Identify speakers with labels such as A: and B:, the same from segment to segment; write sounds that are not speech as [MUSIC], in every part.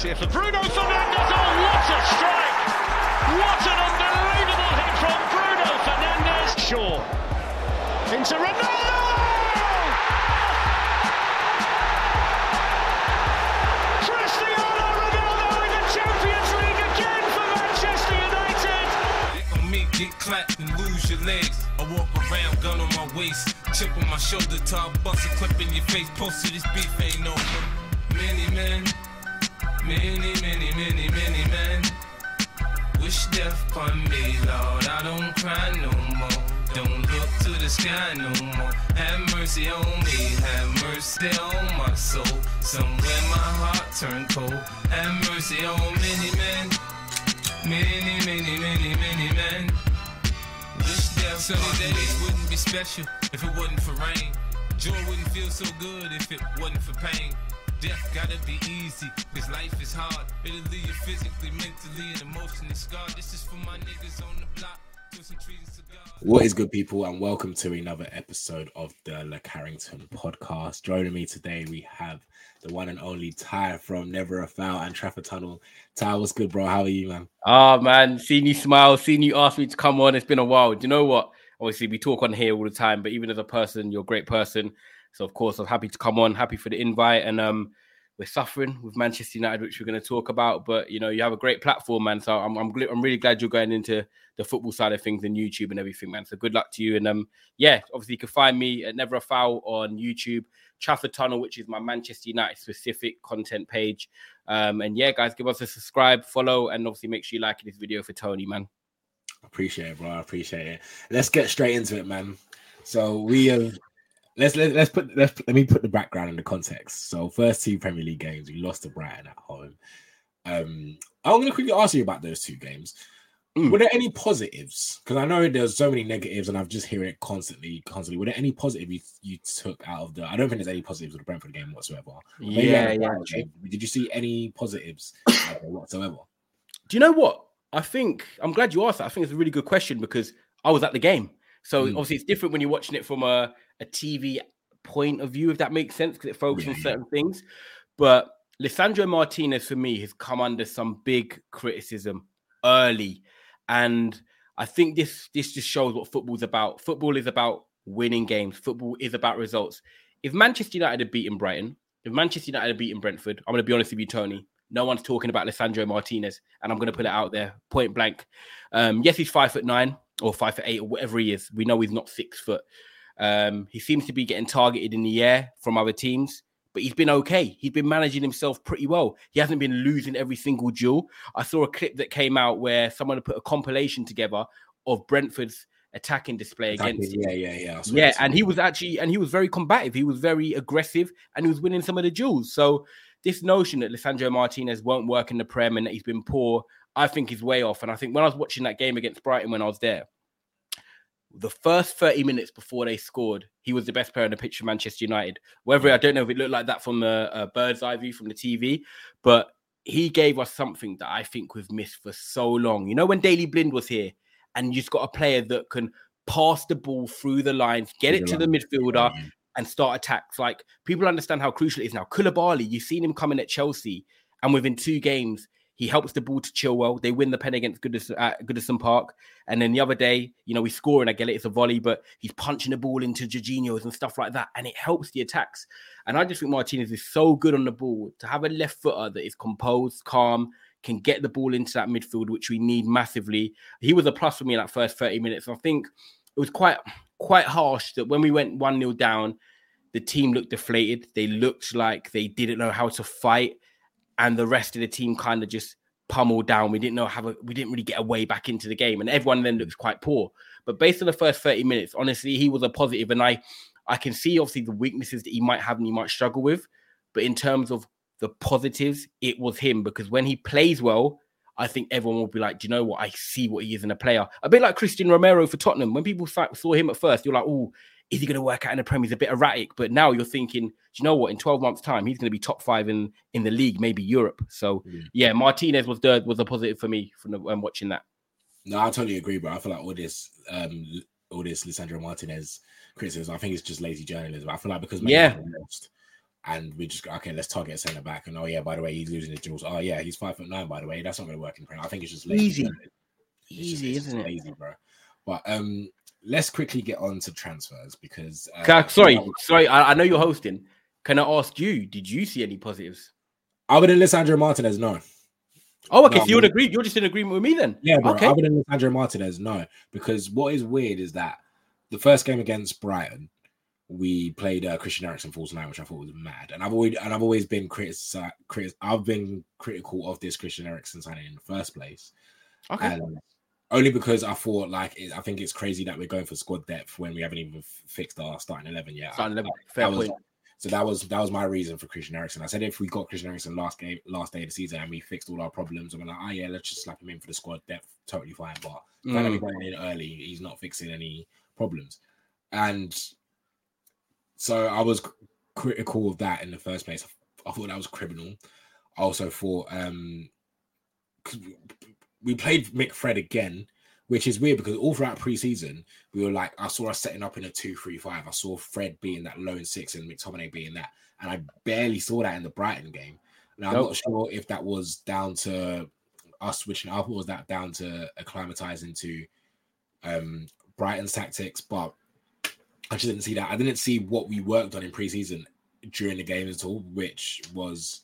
A: Save Bruno
B: life is hard. It'll leave you physically, mentally, and emotionally scarred. This is for my niggas on the block. Twisting trees and cigars.
C: What is good, people, and welcome to another episode of the Le Carrington podcast. Joining me today, we have the one and only Ty from Never a Foul and Trafford Tunnel. Ty, what's good, bro? How are you, man?
D: Oh man, seeing you smile, seeing you ask me to come on, it's been a while. Do you know what? Obviously, we talk on here all the time, but even as a person, you're a great person. So of course, I'm happy to come on, happy for the invite, and um, we're suffering with Manchester United, which we're going to talk about. But you know, you have a great platform, man. So I'm I'm, I'm really glad you're going into the football side of things and YouTube and everything, man. So good luck to you. And um, yeah, obviously you can find me at Never a Foul on YouTube, Trafford Tunnel, which is my Manchester United specific content page. Um, and yeah, guys, give us a subscribe, follow, and obviously make sure you like this video for Tony, man.
C: Appreciate it, bro. I appreciate it. Let's get straight into it, man. So we have let's let, let's put let's let me put the background in the context. So first two Premier League games, we lost to Brighton at home. Um, I'm gonna quickly ask you about those two games.
D: Mm.
C: Were there any positives? Because I know there's so many negatives, and I've just hearing it constantly, constantly. Were there any positive you, you took out of the? I don't think there's any positives with the Brentford game whatsoever. Maybe
D: Yeah,
C: of
D: yeah.
C: Game, Did you see any positives of whatsoever?
D: Do you know what? I think I'm glad you asked that. I think it's a really good question because I was at the game. So
C: Mm.
D: obviously it's different when you're watching it from a, a TV point of view, if that makes sense, because it focuses
C: Yeah,
D: on
C: yeah.
D: certain things. But Lisandro Martinez for me has come under some big criticism early. And I think this this just shows what football's about. Football is about winning games. Football is about results. If Manchester United had beaten Brighton, if Manchester United had beaten Brentford, I'm going to be honest with you, Tony. No one's talking about Lisandro Martinez, and I'm going to put it out there, point blank. Um, yes, he's five foot nine or five foot eight or whatever he is. We know he's not six foot. Um, he seems to be getting targeted in the air from other teams, but he's been okay. He's been managing himself pretty well. He hasn't been losing every single duel. I saw a clip that came out where someone put a compilation together of Brentford's attacking display against him.
C: yeah, yeah, yeah.
D: Yeah, and he was actually and he was very combative. He was very aggressive and he was winning some of the duels. So this notion that Lisandro Martinez won't work in the Prem and that he's been poor, I think is way off. And I think when I was watching that game against Brighton when I was there, the first 30 minutes before they scored, he was the best player on the pitch for Manchester United. Whether I don't know if it looked like that from the uh, bird's eye view from the TV, but he gave us something that I think we've missed for so long. You know, when Daley Blind was here, and you've got a player that can pass the ball through the lines, get it to the midfielder, and start attacks. Like people understand how crucial it is now. Koulibaly, you've seen him coming at Chelsea, and within two games, he helps the ball to Chilwell. They win the pen against Goodison, Goodison Park, and then the other day, you know, we score and I get it, it's a volley, but he's punching the ball into Jorginho's and stuff like that, and it helps the attacks. And I just think Martinez is so good on the ball to have a left footer that is composed, calm, can get the ball into that midfield, which we need massively. He was a plus for me in that first 30 minutes. I think it was quite quite harsh that when we went 1 0 down, the team looked deflated. They looked like they didn't know how to fight, and the rest of the team kind of just pummeled down. We didn't know how we didn't really get a way back into the game, and everyone then looks quite poor. But based on the first 30 minutes, honestly, he was a positive, and I I can see obviously the weaknesses that he might have and he might struggle with, but in terms of the positives, it was him because when he plays well, I think everyone will be like, do you know what? I see what he is in a player. A bit like Cristian Romero for Tottenham. When people saw him at first, you're like, oh, is he going to work out in the Premier? He's a bit erratic. But now you're thinking, do you know what? In 12 months' time, he's going to be top five in in the league, maybe Europe. So
C: Mm.
D: yeah, Martinez was the was a positive for me from the, when watching that.
C: No, I totally agree, bro. I feel like all this, um, all this Lisandro Martinez criticism, I think it's just lazy journalism. I feel like because
D: Yeah.
C: Lost, and we just go, okay, let's target a centre back, and oh yeah, by the way, he's losing his duels. Oh yeah, he's five foot nine, by the way. That's not going to work in. I think it's just lazy.
D: Easy.
C: It's
D: Easy,
C: just
D: isn't it?
C: Lazy, bro. But um, let's quickly get on to transfers because uh,
D: sorry, sorry. I, I know you're hosting. Can I ask you? Did you see any positives?
C: other than Lisandro Martinez, no.
D: Oh, okay.
C: No,
D: so you're in agree. You're just in agreement with me then.
C: Yeah, bro.
D: Okay.
C: Other than Lisandro Martinez, no. Because what is weird is that the first game against Brighton, we played uh, Christian Eriksen false nine, which I thought was mad. And I've always and I've always been critic I've been critical of this Christian Eriksen signing in the first place.
D: Okay.
C: And only because I thought like it, I think it's crazy that we're going for squad depth when we haven't even fixed our starting eleven yet.
D: Starting
C: I-
D: eleven. Fair
C: that was-
D: point.
C: so that was that was my reason for Christian Eriksen. I said if we got Christian Eriksen last game, last day of the season, and we fixed all our problems, I'm like, oh yeah, let's just slap him in for the squad depth, totally fine. But the fact that we
D: Mm.
C: him in early, he's not fixing any problems, and so I was critical of that in the first place. I thought that was criminal. I also thought um we- played McFred again, which is weird because all throughout preseason we were like, I saw us setting up in a two-three-five. I saw Fred being that lone six and McTominay being that, and I barely saw that in the Brighton game. Now I'm not sure if that was down to us switching up or was that down to acclimatizing to um Brighton's tactics, but I just didn't see that. I didn't see what we worked on in preseason during the game at all, which was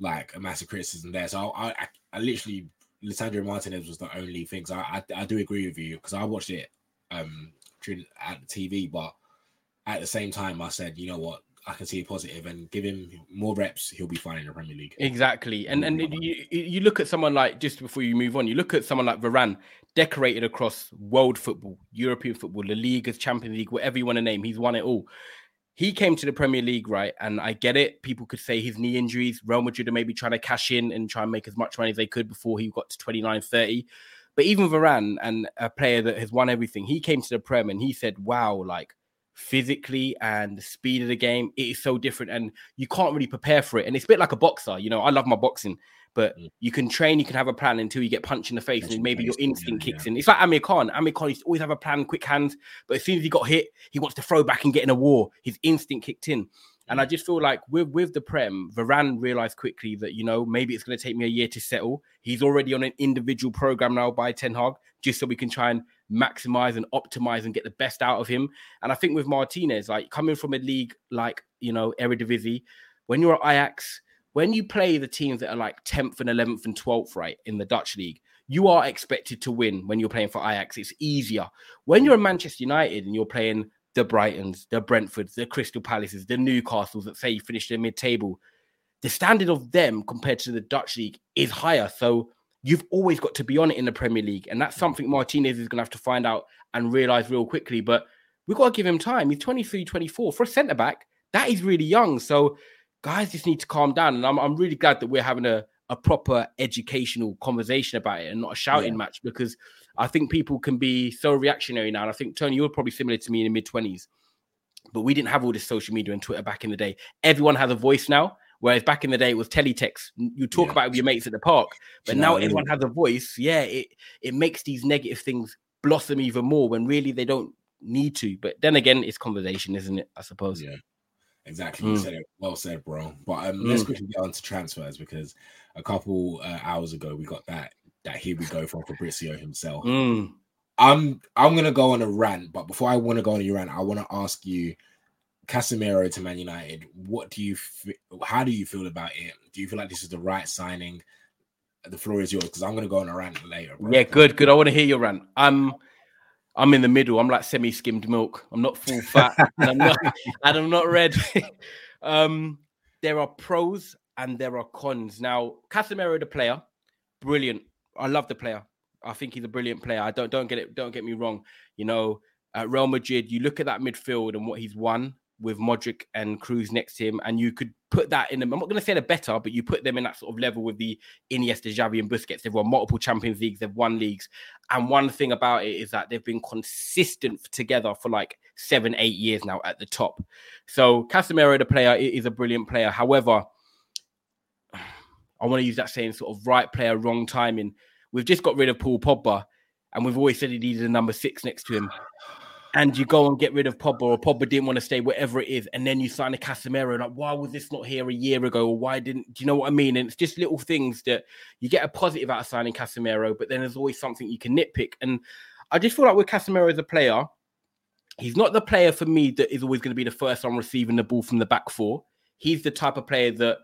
C: like a massive criticism there. So I, I, I literally, Lisandro Martinez was the only things I, I, I do agree with you because I watched it um during at the TV, but at the same time, I said, you know what, I can see a positive and give him more reps, he'll be fine in the Premier League.
D: Exactly, and and you, you you look at someone like just before you move on, you look at someone like Varane, decorated across world football, European football, the league, Champions League, whatever you want to name, he's won it all. He came to the Premier League, right? And I get it. People could say his knee injuries, Real Madrid are maybe trying to cash in and try and make as much money as they could before he got to 29, 30. But even Varane and a player that has won everything, he came to the Prem and he said, wow, like physically and the speed of the game, it is so different and you can't really prepare for it. And it's a bit like a boxer, you know, I love my boxing, but
C: Mm.
D: you can train, you can have a plan until you get punched in the face
C: in
D: and maybe your
C: yeah,
D: instinct
C: yeah.
D: kicks in. It's like Amir Khan. Amir Khan used to always have a plan, quick hands, but as soon as he got hit, he wants to throw back and get in a war. His instinct kicked in. And I
C: Mm.
D: just feel like with with the Prem, Varane realized quickly that you know maybe it's going to take me a year to settle. He's already on an individual program now by Ten Hag, just so we can try and maximize and optimize and get the best out of him. And I think with Martinez, like coming from a league like you know Eredivisie, when you're at Ajax, when you play the teams that are like 10th and 11th and 12th, right, in the Dutch league, you are expected to win when you're playing for Ajax. It's easier. When you're at Manchester United and you're playing the Brightons, the Brentfords, the Crystal Palaces, the Newcastles that say you finished in mid table, the standard of them compared to the Dutch league is higher. So you've always got to be on it in the Premier League. And that's mm. something Martinez is going to have to find out and realize real quickly. But we've got to give him time. He's 23, 24. For a centre back, that is really young. So guys just need to calm down. And I'm, I'm really glad that we're having a, a proper educational conversation about it and not a shouting
C: Yeah.
D: match because I think people can be so reactionary now. And I think, Tony, you're probably similar to me in the mid 20s, but we didn't have all this social media and Twitter back in the day. Everyone has a voice now. Whereas back in the day, it was teletext. You talk
C: Yeah.
D: about it with your mates at the park, but
C: You
D: now everyone has a voice. Yeah, it it makes these negative things blossom even more when really they don't need to. But then again, it's conversation, isn't it? I suppose.
C: Yeah. Exactly. You
D: Mm.
C: said it. Well said, bro. But um, let's
D: Mm.
C: quickly get on to transfers because a couple uh, hours ago we got that that here we go from Fabrizio himself.
D: Mm.
C: I'm I'm gonna go on a rant, but before I want to go on a rant, I want to ask you, Casemiro to Man United. What do you? F- how do you feel about it? Do you feel like this is the right signing? The floor is yours because I'm gonna go on a rant later. Bro.
D: Yeah, good, good. I want to hear your rant. I'm, I'm in the middle. I'm like semi-skimmed milk. I'm not full fat, and I'm not, [LAUGHS] and I'm not red. [LAUGHS] um, there are pros and there are cons. Now, Casemiro, the player, brilliant. I love the player. I think he's a brilliant player. I don't don't get it. Don't get me wrong. You know, at Real Madrid, you look at that midfield and what he's won. With Modric and Kroos next to him, and you could put that in. them. I'm not going to say they're better, but you put them in that sort of level with the Iniesta, Xavi, and Busquets. They've won multiple Champions Leagues, they've won leagues, and one thing about it is that they've been consistent together for like seven, eight years now at the top. So Casemiro, the player, is a brilliant player. However, [SIGHS] I want to use that saying sort of right player, wrong timing. We've just got rid of Paul Pogba, and we've always said he needed a number six next to him and you go and get rid of Pogba, or Pogba didn't want to stay, whatever it is, and then you sign a Casemiro, like why was this not here a year ago, or why didn't? Do you know what I mean? And it's just little things that you get a positive out of signing Casemiro, but then there's always something you can nitpick. And I just feel like with Casemiro as a player, he's not the player for me that is always going to be the first one receiving the ball from the back four. He's the type of player that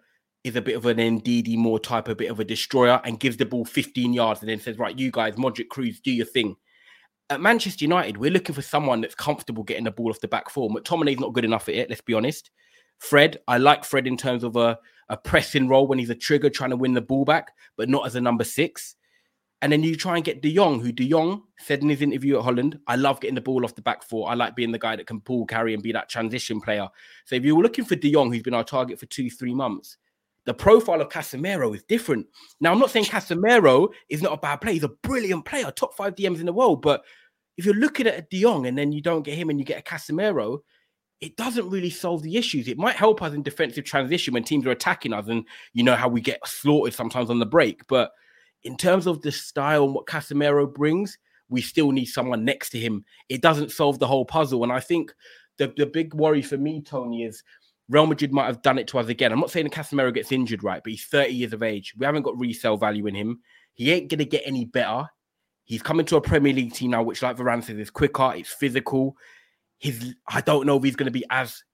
D: is a bit of an Ndidi more type, a bit of a destroyer, and gives the ball 15 yards and then says, "Right, you guys, Modric, Kroos, do your thing." At Manchester United, we're looking for someone that's comfortable getting the ball off the back four. McTominay's not good enough at it, let's be honest. Fred, I like Fred in terms of a, a pressing role when he's a trigger trying to win the ball back, but not as a number six. And then you try and get De Jong, who De Jong said in his interview at Holland, I love getting the ball off the back four. I like being the guy that can pull, carry, and be that transition player. So if you were looking for De Jong, who's been our target for two, three months, the profile of Casemiro is different. Now, I'm not saying Casemiro is not a bad player. He's a brilliant player, top five DMs in the world. But if you're looking at a De Jong and then you don't get him and you get a Casemiro, it doesn't really solve the issues. It might help us in defensive transition when teams are attacking us and you know how we get slaughtered sometimes on the break. But in terms of the style and what Casemiro brings, we still need someone next to him. It doesn't solve the whole puzzle. And I think the, the big worry for me, Tony, is Real Madrid might have done it to us again. I'm not saying Casemiro gets injured, right? But he's 30 years of age. We haven't got resale value in him. He ain't going to get any better. He's coming to a Premier League team now, which, like Varane says, is quicker, it's physical. His, I don't know if he's going to be as,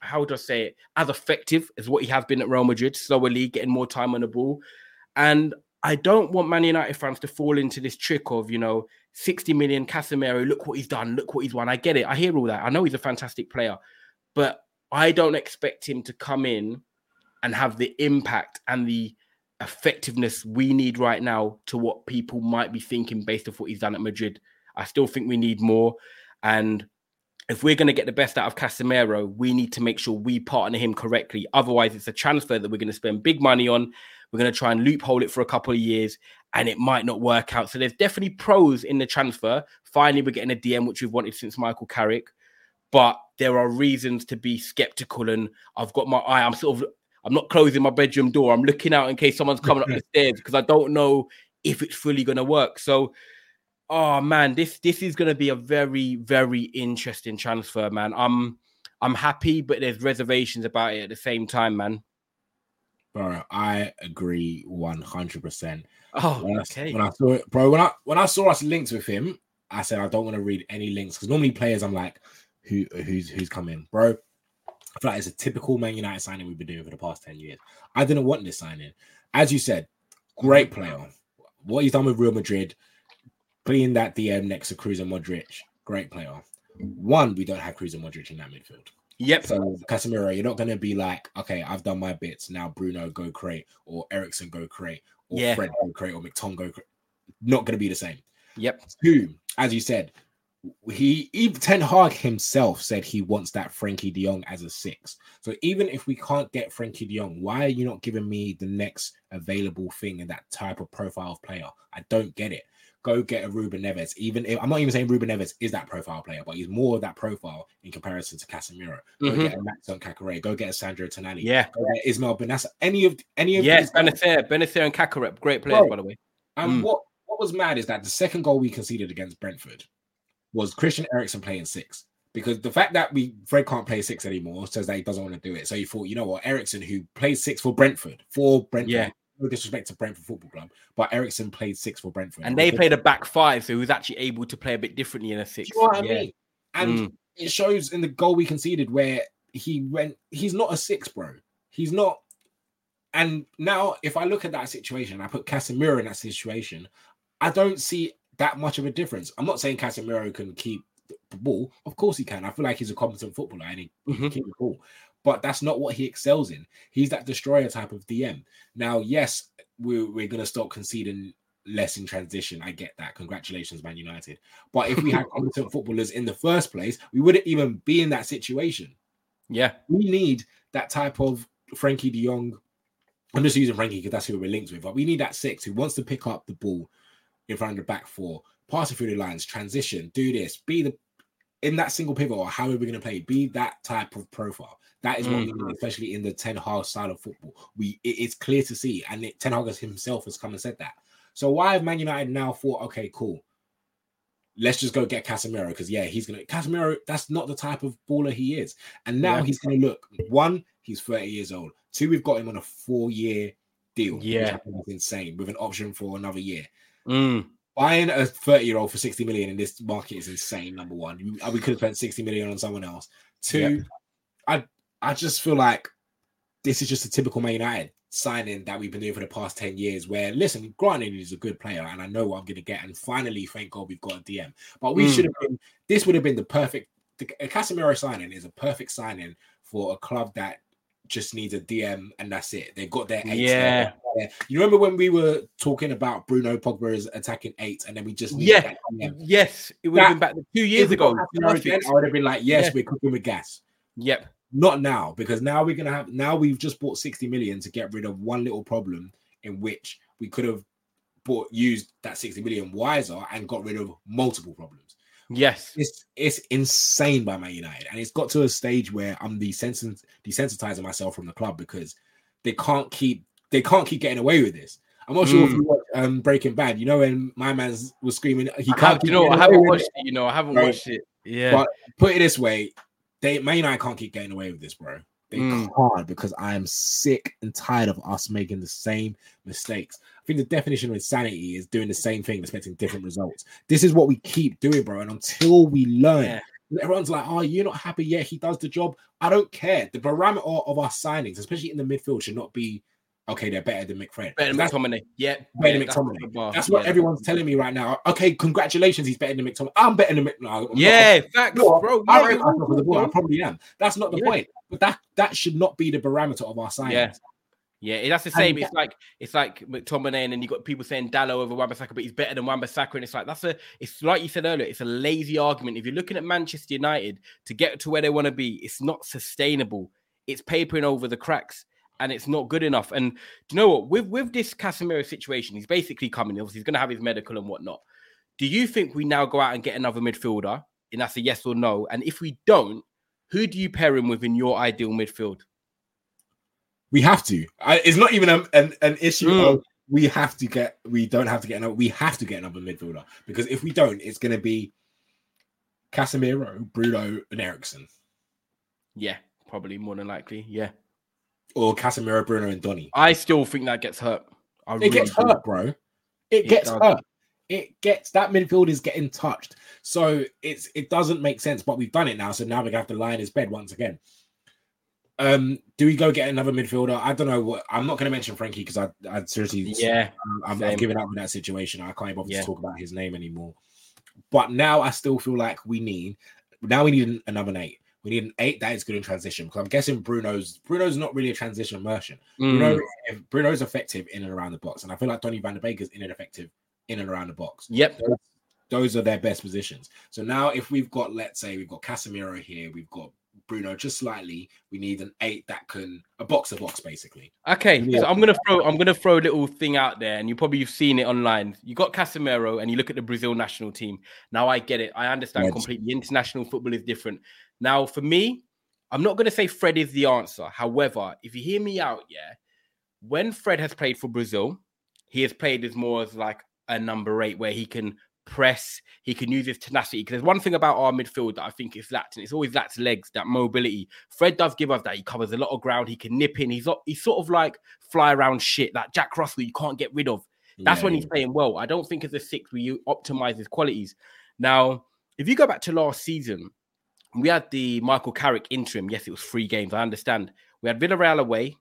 D: how would I say it, as effective as what he has been at Real Madrid, slower league, getting more time on the ball. And I don't want Man United fans to fall into this trick of, you know, 60 million Casemiro, look what he's done, look what he's won. I get it. I hear all that. I know he's a fantastic player, but I don't expect him to come in and have the impact and the effectiveness we need right now to what people might be thinking based off what he's done at Madrid. I still think we need more. And if we're going to get the best out of Casemiro, we need to make sure we partner him correctly. Otherwise, it's a transfer that we're going to spend big money on. We're going to try and loophole it for a couple of years and it might not work out. So there's definitely pros in the transfer. Finally, we're getting a DM, which we've wanted since Michael Carrick. But there are reasons to be skeptical. And I've got my eye, I'm sort of I'm not closing my bedroom door. I'm looking out in case someone's [LAUGHS] coming up the stairs because I don't know if it's fully going to work. So, oh man, this this is going to be a very very interesting transfer, man. I'm I'm happy, but there's reservations about it at the same time, man.
C: Bro, I agree one hundred percent.
D: Oh,
C: when
D: okay.
C: I, when I saw it, bro, when I when I saw us linked with him, I said I don't want to read any links because normally players, I'm like, who who's who's coming, bro? I feel like it's a typical Man United signing we've been doing for the past 10 years. I didn't want this signing. As you said, great player. What he's done with Real Madrid, playing that DM next to Kroos and Modric, great player. One, we don't have Kroos and Modric in that midfield.
D: Yep.
C: So Casemiro, you're not going to be like, okay, I've done my bits. Now Bruno go create, or Eriksen go create, or
D: Yeah.
C: Fred go create, or McTom go create. Not going to be the same.
D: Yep.
C: Two, as you said, he even Ten Hag himself said he wants that Frenkie De Jong as a six. So even if we can't get Frenkie De Jong, why are you not giving me the next available thing in that type of profile of player? I don't get it. Go get a Ruben Neves. Even if I'm not even saying Ruben Neves is that profile player, but he's more of that profile in comparison to Casemiro. Go
D: Mhm.
C: get a Maxence Caqueret. Go get a Sandro Tonali.
D: Yeah.
C: Go get Ismail Bennacer. Any of any of
D: Yes, Bennacer, Bennacer and Caqueret, great players,
C: Bro.
D: by the way.
C: and
D: Mm.
C: what what was mad is that the second goal we conceded against Brentford was Christian Eriksen playing six. Because the fact that we Fred can't play six anymore says that he doesn't want to do it. So he thought, you know what, Eriksen, who played six for Brentford, for Brentford,
D: Yeah.
C: no disrespect to Brentford Football Club, but Eriksen played six for Brentford.
D: And they played a back five, so he was actually able to play a bit differently in a six.
C: Do you know what I
D: Yeah.
C: mean? And
D: Mm.
C: it shows in the goal we conceded where he went, he's not a six, bro. He's not. And now, if I look at that situation, I put Casemiro in that situation, I don't see that much of a difference. I'm not saying Casemiro can keep the ball. Of course he can. I feel like he's a competent footballer and he can
D: Mhm.
C: keep the ball. But that's not what he excels in. He's that destroyer type of DM. Now, yes, we're, we're going to stop conceding less in transition. I get that. Congratulations, Man United. But if we had [LAUGHS] competent footballers in the first place, we wouldn't even be in that situation.
D: Yeah.
C: We need that type of Frenkie de Jong. I'm just using Frenkie because that's who we're linked with. But we need that six who wants to pick up the ball in front of the back four, pass it through the lines, transition, do this, be the in that single pivot or how are we're going to play, be that type of profile. That is what we
D: Mm.
C: need, especially in the Ten Hag style of football. We it- it's clear to see, and it, Ten Hag himself has come and said that. So why have Man United now thought, okay, cool, let's just go get Casemiro because yeah, he's gonna Casemiro. That's not the type of baller he is, and now
D: Yeah.
C: he's gonna look. One, he's thirty years old. Two, we've got him on a four-year deal. which
D: Yeah.
C: I think is insane with an option for another year.
D: Mm.
C: Buying a 30 year old for 60 million in this market is insane. Number one, we could have spent 60 million on someone else. Two, I I just feel like this is just a typical Man United signing that we've been doing for the past 10 years. Where listen, granted, he's a good player and I know what I'm going to get. And finally, thank God we've got a DM. But we
D: Mm.
C: should have been, this would have been the perfect, the a Casemiro signing is a perfect signing for a club that just needs a DM and that's it. They've got their eight.
D: Yeah.
C: Yeah. You remember when we were talking about Bruno Pogba as attacking eight, and then we just
D: Yeah. Yes, it would have been back two years ago.
C: I would have been like, yes,
D: Yeah.
C: we're cooking with gas.
D: Yep.
C: Not now, because now we're gonna have now we've just bought 60 million to get rid of one little problem in which we could have bought used that 60 million wiser and got rid of multiple problems.
D: Yes.
C: It's it's insane by Man United, and it's got to a stage where I'm desensitizing desensitizing myself from the club because they can't keep they can't keep getting away with this. I'm not sure if
D: Mm.
C: you watch um, Breaking Bad. You know when my man was screaming, he
D: I
C: can't.
D: have, you know, I haven't watched
C: it.
D: You know, I haven't watched it. Yeah.
C: But put it this way, they Man United can't keep getting away with this, bro. They
D: Mm.
C: can't because I am sick and tired of us making the same mistakes. I think the definition of insanity is doing the same thing, expecting different results. This is what we keep doing, bro. And until we learn,
D: Yeah.
C: everyone's like, "Oh, you're not happy? Yeah, he does the job." I don't care. The parameter of our signings, especially in the midfield, should not be okay. They're better than McFred.
D: Better than
C: That's
D: McTominay. Yeah.
C: better than
D: yeah, that's
C: McTominay. That's what
D: Yeah.
C: everyone's telling me right now. Okay, congratulations, he's better than McTominay. I'm better than Mc. No, I'm not.
D: Yeah, facts,
C: No,
D: bro.
C: I
D: Yeah,
C: rate
D: you're
C: myself as a baller. I probably am. That's not the
D: Yeah.
C: point. But that that should not be the barometer of our signings.
D: Yeah. Yeah, that's the same.
C: And
D: It's like it's like McTominay, and then you got people saying Dalot over Wan-Bissaka, but he's better than Wan-Bissaka, and it's like that's a. It's like you said earlier. It's a lazy argument. If you're looking at Manchester United to get to where they want to be, it's not sustainable. It's papering over the cracks, and it's not good enough. And do you know what? With with this Casemiro situation, he's basically coming. Obviously, he's going to have his medical and whatnot. Do you think we now go out and get another midfielder? And that's a yes or no. And if we don't, who do you pair him with in your ideal midfield?
C: We have to. I, it's not even a, an an issue
D: Mm.
C: of we have to get. We don't have to get another. We have to get another midfielder because if we don't, it's going to be Casemiro, Bruno, and Eriksen,
D: Yeah, probably more than likely. Yeah.
C: or Casemiro, Bruno, and Donny.
D: I still think that gets hurt. I
C: It
D: really
C: gets
D: do.
C: hurt, bro. It
D: It
C: gets
D: does.
C: hurt. It gets that midfield is getting touched. So it's it doesn't make sense, but we've done it now. So now we're gonna have to lie in his bed once again. Um, do we go get another midfielder? I don't know what I'm not gonna mention Frenkie because I I seriously
D: Yeah,
C: I'm. I've given up with that situation. I can't even bother
D: Yeah.
C: to talk about his name anymore. But now I still feel like we need now we need an- another eight. We need an eight that is good in transition because I'm guessing Bruno's Bruno's not really a transition merchant.
D: Mm,
C: Bruno, if Bruno's effective in and around the box, and I feel like Donny Van de Beek is in and effective in and around the box.
D: Yep.
C: Those, those are their best positions. So now, if we've got, let's say, we've got Casemiro here, we've got Bruno just slightly. We need an eight that can a box to box basically.
D: Okay, so I'm gonna throw I'm gonna throw a little thing out there, and you probably you've seen it online. You got Casemiro, and you look at the Brazil national team. Now I get it. I understand
C: Yes.
D: completely. International football is different. Now for me, I'm not gonna say Fred is the answer. However, if you hear me out, yeah, when Fred has played for Brazil, he has played as more as like a number eight, where he can press, he can use his tenacity. Because there's one thing about our midfield that I think is lacked, and it's always lacked legs, that mobility. Fred does give us that. He covers a lot of ground. He can nip in. He's he's sort of like fly around shit. That Jack Russell you can't get rid of. That's
C: Yeah,
D: when he's playing well. I don't think as a six we optimize his qualities. Now, if you go back to last season, we had the Michael Carrick interim. Yes, it was three games. I understand. We had Villarreal away,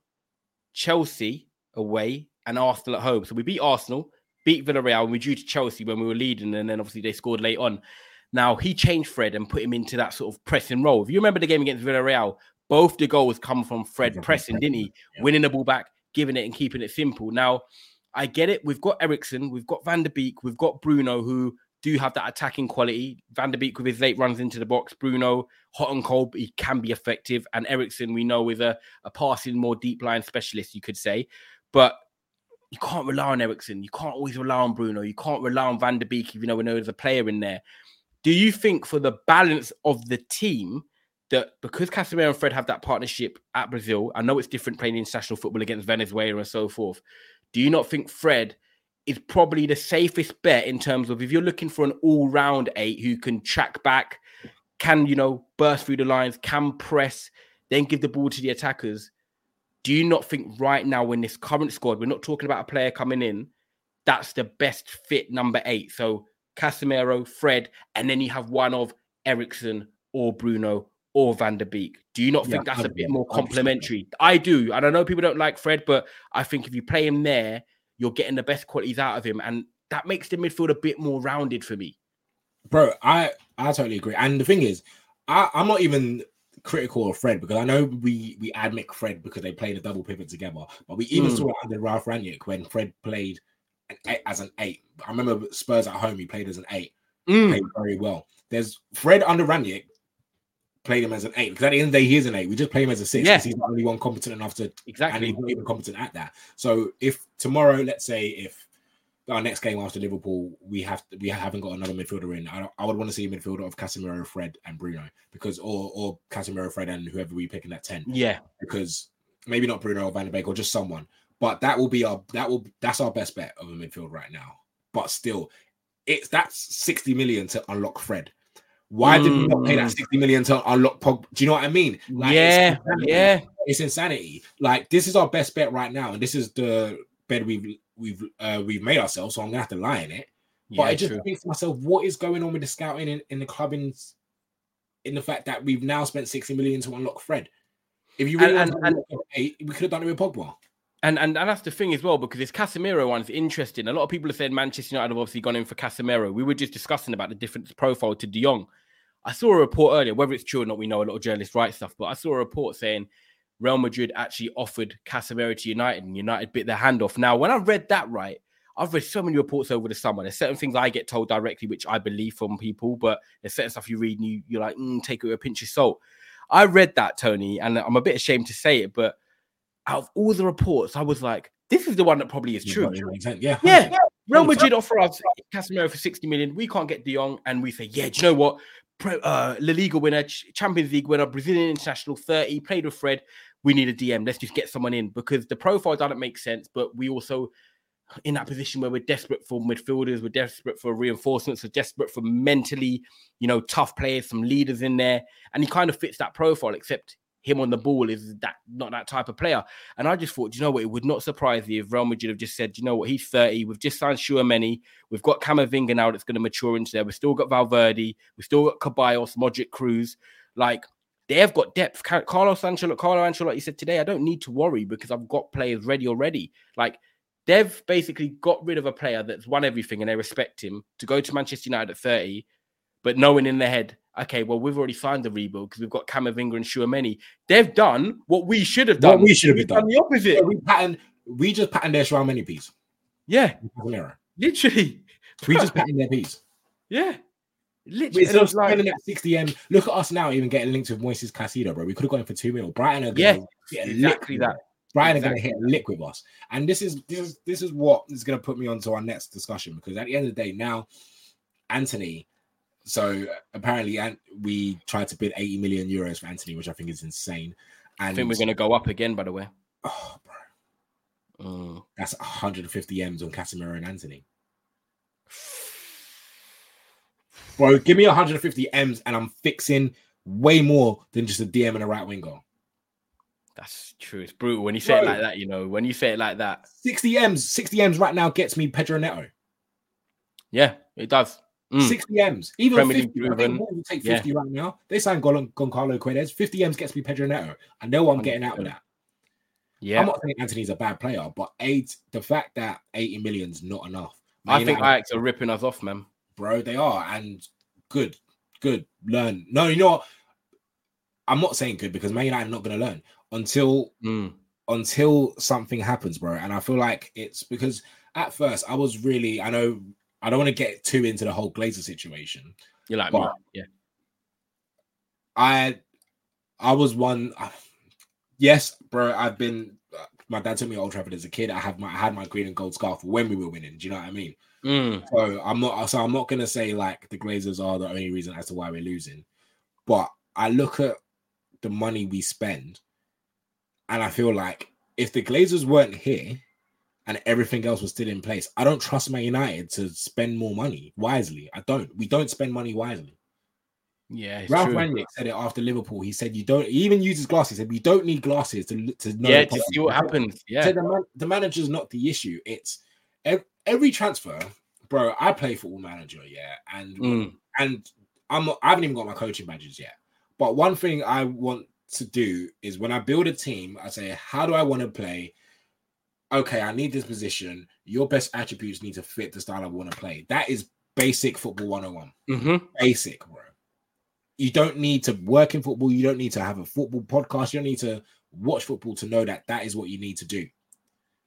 D: Chelsea away, and Arsenal at home. So we beat Arsenal, beat Villarreal, and we drew to Chelsea when we were leading, and then obviously they scored late on. Now he changed Fred and put him into that sort of pressing role. If you remember the game against Villarreal, both the goals come from Fred pressing, didn't he?
C: yeah.
D: Winning the ball back, giving it and keeping it simple. Now, I get it. We've got Eriksen, we've got Van der Beek, we've got Bruno, who do have that attacking quality. Van der Beek with his late runs into the box, Bruno hot and cold, he can be effective. And Eriksen, we know, is a, a passing, more deep line specialist, you could say. But you can't rely on Eriksen. You can't always rely on Bruno. You can't rely on Van der Beek, even though we know there's a player in there. Do you think for the balance of the team that because Casemiro and Fred have that partnership at Brazil, I know it's different playing international football against Venezuela and so forth. Do you not think Fred is probably the safest bet in terms of if you're looking for an all-round eight who can track back, can you know burst through the lines, can press, then give the ball to the attackers? Do you not think right now in this current squad, we're not talking about a player coming in, that's the best fit number eight? So Casemiro, Fred, and then you have one of Eriksen or Bruno or Van der Beek. Do you not think
C: Yeah,
D: that's a
C: I'd-
D: bit more
C: 100%.
D: complementary? I do. And I know people don't like Fred, but I think if you play him there, you're getting the best qualities out of him. And that makes the midfield a bit more rounded for me.
C: bro. I I totally agree. And the thing is, I, I'm not even critical of Fred because I know we we admit Fred because they played a double pivot together, but we even
D: Mm.
C: saw it under Ralph Rangnick when Fred played an eight, as an eight. I remember Spurs at home, he played as an eight,
D: Mm.
C: played very well. There's Fred under Rangnick played him as an eight because at the end of the day, he is an eight. We just play him as a six
D: Yeah.
C: because he's not the only one competent enough to
D: exactly and
C: he's not even competent at that. So if tomorrow, let's say if our next game after Liverpool, we have we haven't got another midfielder in, I, I would want to see a midfielder of Casemiro, Fred, and Bruno because or or Casemiro, Fred, and whoever we pick in that ten
D: Yeah.
C: because maybe not Bruno or Van der Beek or just someone, but that will be our that will that's our best bet of a midfield right now. But still, it's that's sixty million to unlock Fred. Why did we not pay that
D: Mm.
C: 60 million to unlock Pog? Do you know what I mean? Like,
D: yeah.
C: insanity
D: Yeah.
C: it's insanity. Like this is our best bet right now, and this is the bed we've we've uh, we've made ourselves. So I'm gonna have to lie in it. But
D: Yeah.
C: I just
D: true.
C: think to myself, what is going on with the scouting in, in the club in, the fact that we've now spent 60 million to unlock Fred? If you really
D: And- and-
C: to eight, we could have done it with Pogba.
D: And, and and that's the thing as well because this Casemiro one's interesting. A lot of people have said Manchester United have obviously gone in for Casemiro. We were just discussing about the different profile to De Jong. I saw a report earlier, whether it's true or not, we know a lot of journalists write stuff, but I saw a report saying Real Madrid actually offered Casemiro to United and United bit their hand off. Now, when I read that right, I've read so many reports over the summer. There's certain things I get told directly, which I believe from people, but there's certain stuff you read and you, you're like, mm, take it with a pinch of salt. I read that, Tony, and I'm a bit ashamed to say it, but out of all the reports, I was like, this is the one that probably is true.
C: Yeah, yeah,
D: Yeah. Real Madrid offer us Casemiro for 60 million. We can't get De Jong. And we say, yeah, do you know what? Pro, uh, La Liga winner, Ch- Champions League winner, Brazilian international 30, played with Fred. We need a DM. Let's just get someone in because the profile doesn't make sense. But we also, in that position where we're desperate for midfielders, we're desperate for reinforcements, we're desperate for mentally, you know, tough players, some leaders in there. And he kind of fits that profile, except him on the ball is that not that type of player. And I just thought, you know what? It would not surprise me if Real Madrid have just said, you know what? He's 30. We've just signed Tchouameni. We've got Camavinga now that's going to mature into there. We've still got Valverde. We've still got Ceballos, Modric Kroos. Like, they've got depth. Ca- Carlos Ancelotti, Carlo Ancelotti said today, I don't need to worry because I've got players ready already. Like, they've basically got rid of a player that's won everything and they respect him to go to Manchester United at 30, but knowing in their head, okay, well, we've already signed the rebuild because we've got Camavinga and Tchouameni. They've done what we should have
C: What
D: done.
C: we should have
D: We've
C: done.
D: the opposite.
C: Yeah, we patterned, we just patterned their Shroud piece.
D: Yeah, literally.
C: We just patterned their piece. [LAUGHS]
D: Yeah. Literally. It's like-
C: that 60 M, look at us now even getting linked with Moises Caicedo, bro. We could have gone for two mil. Brighton are
D: Yeah,
C: gonna get a
D: exactly that.
C: Brighton
D: Exactly
C: are going to hit a lick with us, and this is this is this is what is going to put me onto our next discussion because at the end of the day, now Antony. So apparently, and we tried to bid 80 million euros for Antony, which I think is insane. And
D: I think we're going to go up again, by the way.
C: oh, bro,
D: Mm.
C: that's 150 m's on Casemiro and Antony. [SIGHS] Bro, give me 150 m's, and I'm fixing way more than just a DM and a right winger.
D: That's true. It's brutal when you say it like that, you know, when you say it like that.
C: 60 m's, 60 m's right now gets me Pedro Neto.
D: Yeah, it does. Mm.
C: 60 M's. Even
D: Premier
C: 50. I think
D: driven.
C: Wolves will take
D: Yeah.
C: 50 right now. They signed Gon- Goncalo Guedes. 50 M's gets me Pedro Neto. I know I'm getting out with that.
D: Yeah.
C: I'm not saying Antony's a bad player, but eight, the fact that 80 million's not enough.
D: I
C: Man
D: think
C: United-
D: Ajax are ripping us off, man.
C: Bro, they are. And good, good. Learn. No, you know what? I'm not saying good because Man United are not going to learn until
D: Mm.
C: until something happens, bro. And I feel like it's because at first I was really, I know I don't want to get too into the whole Glazer situation.
D: You're like,
C: But-
D: yeah,
C: I I was one. Yes, bro. I've been. My dad took me to Old Trafford as a kid. I have my I had my green and gold scarf when we were winning. Do you know what I mean?
D: Mm,
C: So I'm not. So I'm not gonna say like the Glazers are the only reason as to why we're losing. But I look at the money we spend, and I feel like if the Glazers weren't here and everything else was still in place, I don't trust Man United to spend more money wisely. I don't. We don't spend money wisely.
D: yeah,
C: Ralph
D: true.
C: Rangnick said it after Liverpool. He said you don't he even uses glasses. He said you don't need glasses to to know.
D: yeah, to see what happens. Yeah,
C: said the, man, the manager's not the issue. It's every transfer, bro. I play football manager, yeah, and
D: Mm.
C: and I'm not, I haven't even got my coaching badges yet. But one thing I want to do is when I build a team, I say, how do I want to play? Okay, I need this position. Your best attributes need to fit the style I want to play. That is basic football 101
D: hmm
C: basic, bro. You don't need to work in football. You don't need to have a football podcast. You don't need to watch football to know that that is what you need to do.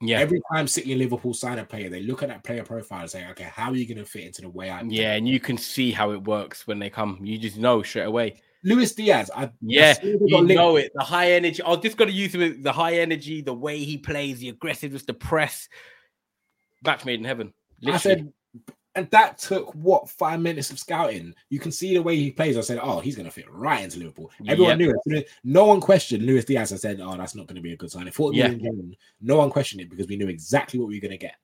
D: Yeah,
C: Every time City and Liverpool sign a player, they look at that player profile and say, okay, how are you going to fit into the way I play?
D: yeah, and you can see how it works when they come. You just know straight away.
C: Luis Diaz, I
D: Yeah,
C: as soon as he
D: you know it. The high energy. I was just going to use him. with The high energy, the way he plays, the aggressiveness, the press. Match made in heaven.
C: I said, and that took what five minutes of scouting. You can see the way he plays. I said, oh, he's going to fit right into Liverpool. Everyone
D: Yep.
C: knew it. No one questioned Luis Diaz. I said, oh, that's not going to be a good sign. Forty
D: Yeah.
C: gain, no one questioned it because we knew exactly what we were going to get.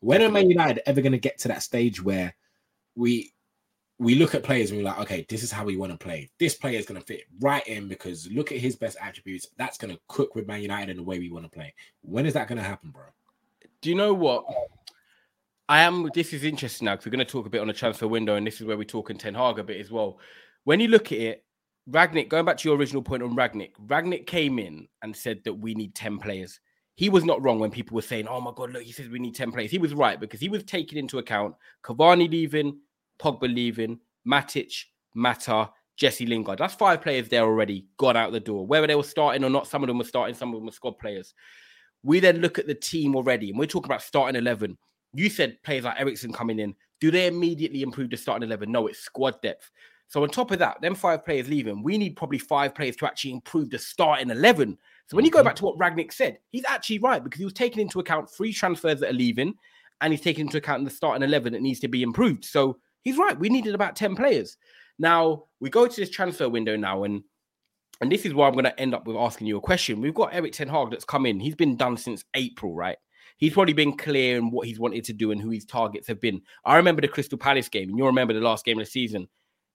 C: When are Man United ever going to get to that stage where we we look at players and we're like, okay, this is how we want to play. This player is going to fit right in because look at his best attributes. That's going to cook with Man United in the way we want to play. When is that going to happen, bro?
D: Do you know what? I am. This is interesting now because we're going to talk a bit on the transfer window, and this is where we talk in Ten Hag a bit as well. When you look at it, Rangnick, going back to your original point on Rangnick, Rangnick came in and said that we need 10 players. He was not wrong when people were saying, oh my God, look, he says we need 10 players. He was right because he was taking into account Cavani leaving, Pogba leaving, Matic, Mata, Jesse Lingard. That's five players there already, gone out the door. Whether they were starting or not, some of them were starting, some of them were squad players. We then look at the team already, and we're talking about starting 11. You said players like Eriksen coming in. Do they immediately improve the starting 11? No, it's squad depth. So on top of that, them five players leaving, we need probably five players to actually improve the starting 11. So when you go mm-hmm. back to what Rangnick said, he's actually right because he was taking into account three transfers that are leaving and he's taking into account the starting 11 that needs to be improved. So he's right. We needed about 10 players. Now we go to this transfer window now and and this is why I'm going to end up with asking you a question. We've got Eric Ten Hag that's come in. He's been done since April, right? He's probably been clear in what he's wanted to do and who his targets have been. I remember the Crystal Palace game, and you'll remember the last game of the season.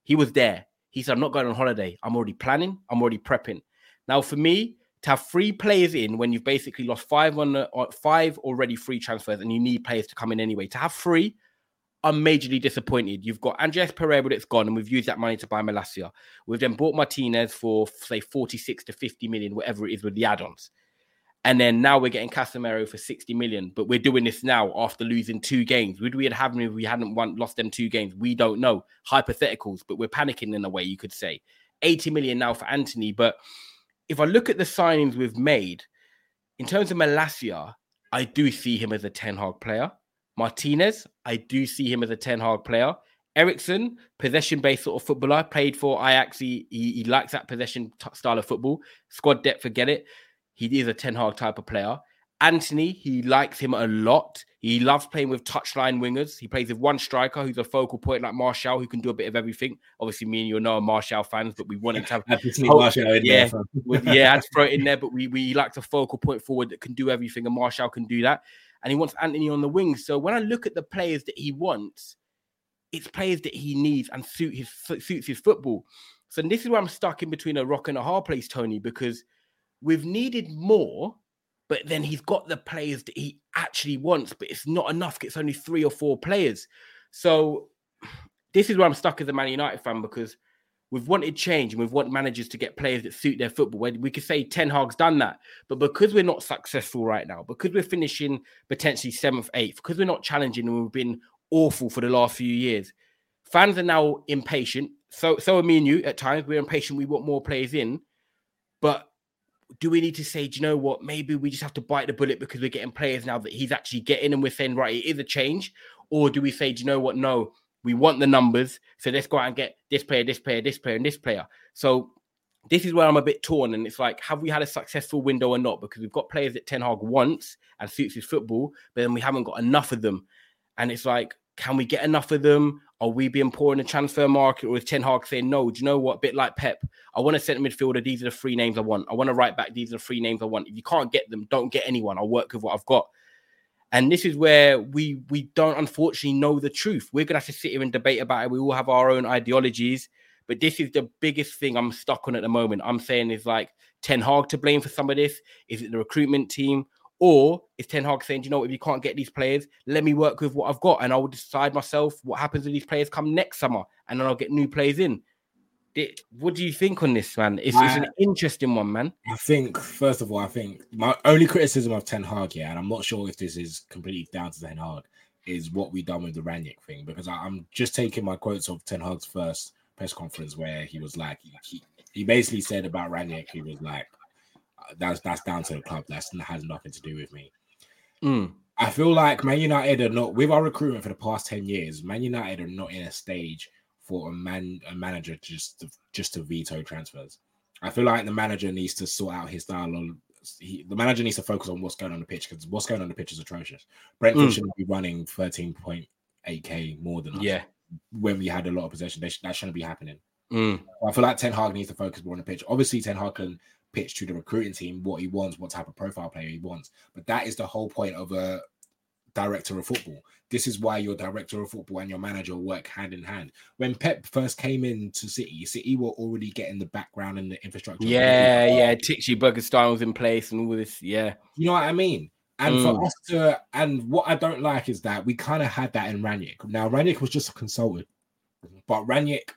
D: He was there. He said, I'm not going on holiday. I'm already planning. I'm already prepping. Now, for me, to have three players in when you've basically lost five on the, uh, five already free transfers and you need players to come in anyway, to have three, I'm majorly disappointed. You've got Andreas Pereira that's gone, and we've used that money to buy Malacia. We've then bought Martinez for say 46 to 50 million, whatever it is with the add-ons. And then now we're getting Casemiro for 60 million, but we're doing this now after losing two games. Would we have had him if we hadn't won, lost them two games? We don't know. Hypotheticals, but we're panicking in a way, you could say. 80 million now for Antony. But if I look at the signings we've made, in terms of Malacia, I do see him as a Ten Hag player. Martinez, I do see him as a Ten Hag player. Eriksen, possession based sort of footballer, played for Ajax. He, he, he likes that possession t- style of football. Squad depth, forget it. He is a Ten Hag type of player. Antony, he likes him a lot. He loves playing with touchline wingers. He plays with one striker who's a focal point like Martial, who can do a bit of everything. Obviously, me and you are no Martial fans, but we want him to have [LAUGHS]
C: I had to sneak
D: Oh,
C: in
D: yeah.
C: there, [LAUGHS]
D: with, yeah, I'd throw it in there, but we we like a focal point forward that can do everything, and Martial can do that. And he wants Antony on the wings. So when I look at the players that he wants, it's players that he needs and suit his suits his football. So this is where I'm stuck in between a rock and a hard place, Tony, because we've needed more, but then he's got the players that he actually wants, but it's not enough. It's only three or four players. So this is where I'm stuck as a Man United fan because we've wanted change and we've wanted managers to get players that suit their football. We could say Ten Hag's done that, but because we're not successful right now, because we're finishing potentially seventh, eighth, because we're not challenging and we've been awful for the last few years, fans are now impatient. So, so are me and you at times. We're impatient. We want more players in, but do we need to say, do you know what? Maybe we just have to bite the bullet because we're getting players now that he's actually getting, and we're saying, right, it is a change, Or do we say, do you know what? No, we want the numbers. So let's go out and get this player, this player, this player, and this player. So this is where I'm a bit torn. And it's like, have we had a successful window or not? Because we've got players that Ten Hag wants and suits his football, but then we haven't got enough of them. And it's like, can we get enough of them? Are we being poor in the transfer market? Or is Ten Hag saying, no, do you know what? A bit like Pep, I want a centre midfielder. These are the three names I want. I want a right back. These are the three names I want. If you can't get them, don't get anyone. I'll work with what I've got. And this is where we we don't unfortunately know the truth. We're gonna have to sit here and debate about it. We all have our own ideologies, but this is the biggest thing I'm stuck on at the moment. I'm saying is like Ten Hag to blame for some of this. Is it the recruitment team? Or is Ten Hag saying, you know, if you can't get these players, let me work with what I've got and I will decide myself what happens with these players come next summer and then I'll get new players in. What do you think on this, man? It's, it's an interesting one, man.
C: I think, first of all, I think my only criticism of Ten Hag, yeah, and I'm not sure if this is completely down to Ten Hag, is what we done with the Rangnick thing because I, am just taking my quotes of Ten Hag's first press conference where he was like, he, he basically said about Rangnick, he was like, that's that's down to the club. That has nothing to do with me.
D: Mm.
C: I feel like Man United are not with our recruitment for the past ten years. Man United are not in a stage for a man a manager just to, just to veto transfers. I feel like the manager needs to sort out his style on. He, the manager needs to focus on what's going on the pitch because what's going on the pitch is atrocious. Brentford mm. shouldn't be running 13.8k more than us.
D: Yeah.
C: When we had a lot of possession, sh- that shouldn't be happening.
D: Mm.
C: I feel like Ten Hag needs to focus more on the pitch. Obviously, Ten Hag can pitch to the recruiting team what he wants, what type of profile player he wants, but that is the whole point of a director of football. This is why your director of football and your manager work hand in hand. When Pep first came into City, City were already getting the background and the infrastructure.
D: Yeah, yeah, Txiki Begiristain's in place and all this. Yeah,
C: you know what I mean. And mm. for us to, and what I don't like is that we kind of had that in Rangnick. Now Rangnick was just a consultant, but Rangnick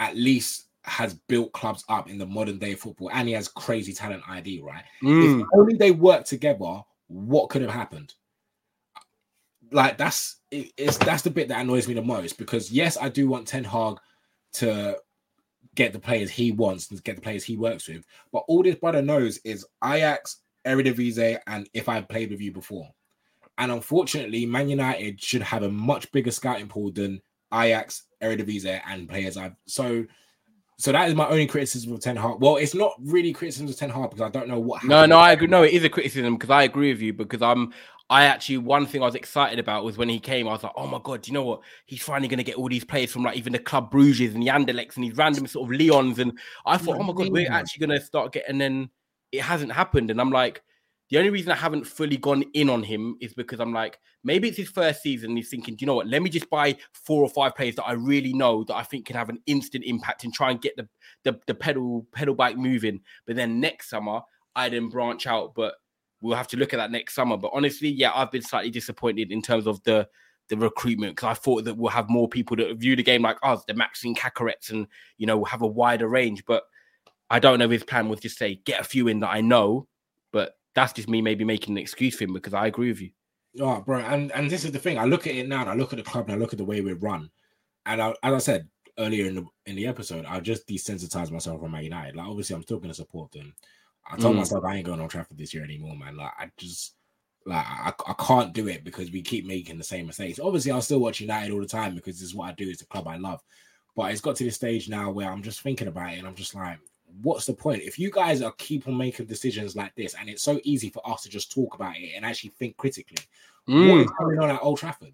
C: at least has built clubs up in the modern day football, and he has crazy talent ID. Right?
D: Mm.
C: If only they work together, what could have happened? like that's it, it's that's the bit that annoys me the most because yes, I do want Ten Hag to get the players he wants and get the players he works with, but all this brother knows is Ajax, Eredivisie, and if I played with you before. And unfortunately, Man United should have a much bigger scouting pool than Ajax, Eredivisie, and players I've so. So that is my only criticism of Ten Hag. Well, it's not really criticism of Ten Hag because I don't know what.
D: No, no, I agree. No, it is a criticism because I agree with you because I'm I actually one thing I was excited about was when he came. I was like, oh my god, do you know what? He's finally going to get all these players from like even the Club Bruges and the Anderlechts and these random sort of Leons. And I thought, oh my god, we're actually going to start getting. And then it hasn't happened. And I'm like, the only reason I haven't fully gone in on him is because I'm like, maybe it's his first season. he's thinking, do you know what? Let me just buy four or five players that I really know that I think can have an instant impact and try and get the the, the pedal pedal bike moving. But then next summer, I then branch out. But we'll have to look at that next summer. But honestly, yeah, I've been slightly disappointed in terms of the the recruitment because I thought that we'll have more people that view the game like oh, us, the Maxence Caqueret's, and you know, have a wider range. But I don't know if his plan was just say get a few in that I know, but that's just me maybe making an excuse for him because I agree with you.
C: Oh, bro, and and this is the thing. I look at it now, and I look at the club, and I look at the way we run, and I, as I said earlier in the in the episode, I just desensitized myself from Man United. Like, obviously, I'm still going to support them. I told mm. myself I ain't going on Trafford this year anymore, man. Like I just like I, I can't do it because we keep making the same mistakes. Obviously, I'll still watch United all the time because this is what I do. It's a club I love. But it's got to this stage now where I'm just thinking about it and I'm just like, what's the point? If you guys are keep on making decisions like this, and it's so easy for us to just talk about it and actually think critically, mm. what is going on at Old Trafford?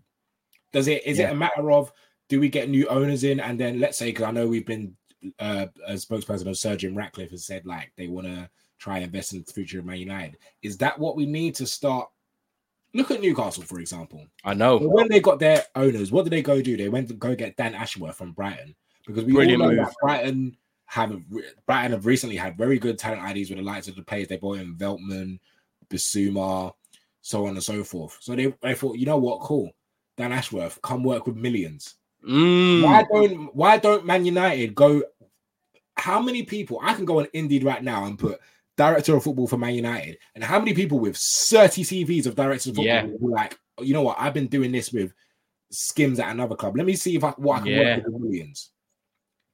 C: Does it is yeah. it a matter of do we get new owners in and then let's say because I know we've been uh, a spokesperson of Sir Jim Ratcliffe has said like they want to try and invest in the future of Man United. Is that what we need to start? Look at Newcastle, for example.
D: I know.
C: When they got their owners, what did they go do? They went to go get Dan Ashworth from Brighton because we Brilliant all know move. that Brighton have Brighton have recently had very good talent IDs with the likes of the players they bought in Veltman, Bissouma, so on and so forth. So they, they thought, you know what, cool. Dan Ashworth, come work with millions.
D: Mm.
C: Why don't why don't Man United go? How many people I can go on Indeed right now and put director of football for Man United, and how many people with 30 CVs of directors of football
D: yeah.
C: like, you know what, I've been doing this with skims at another club. Let me see if I what I can yeah. work with the millions.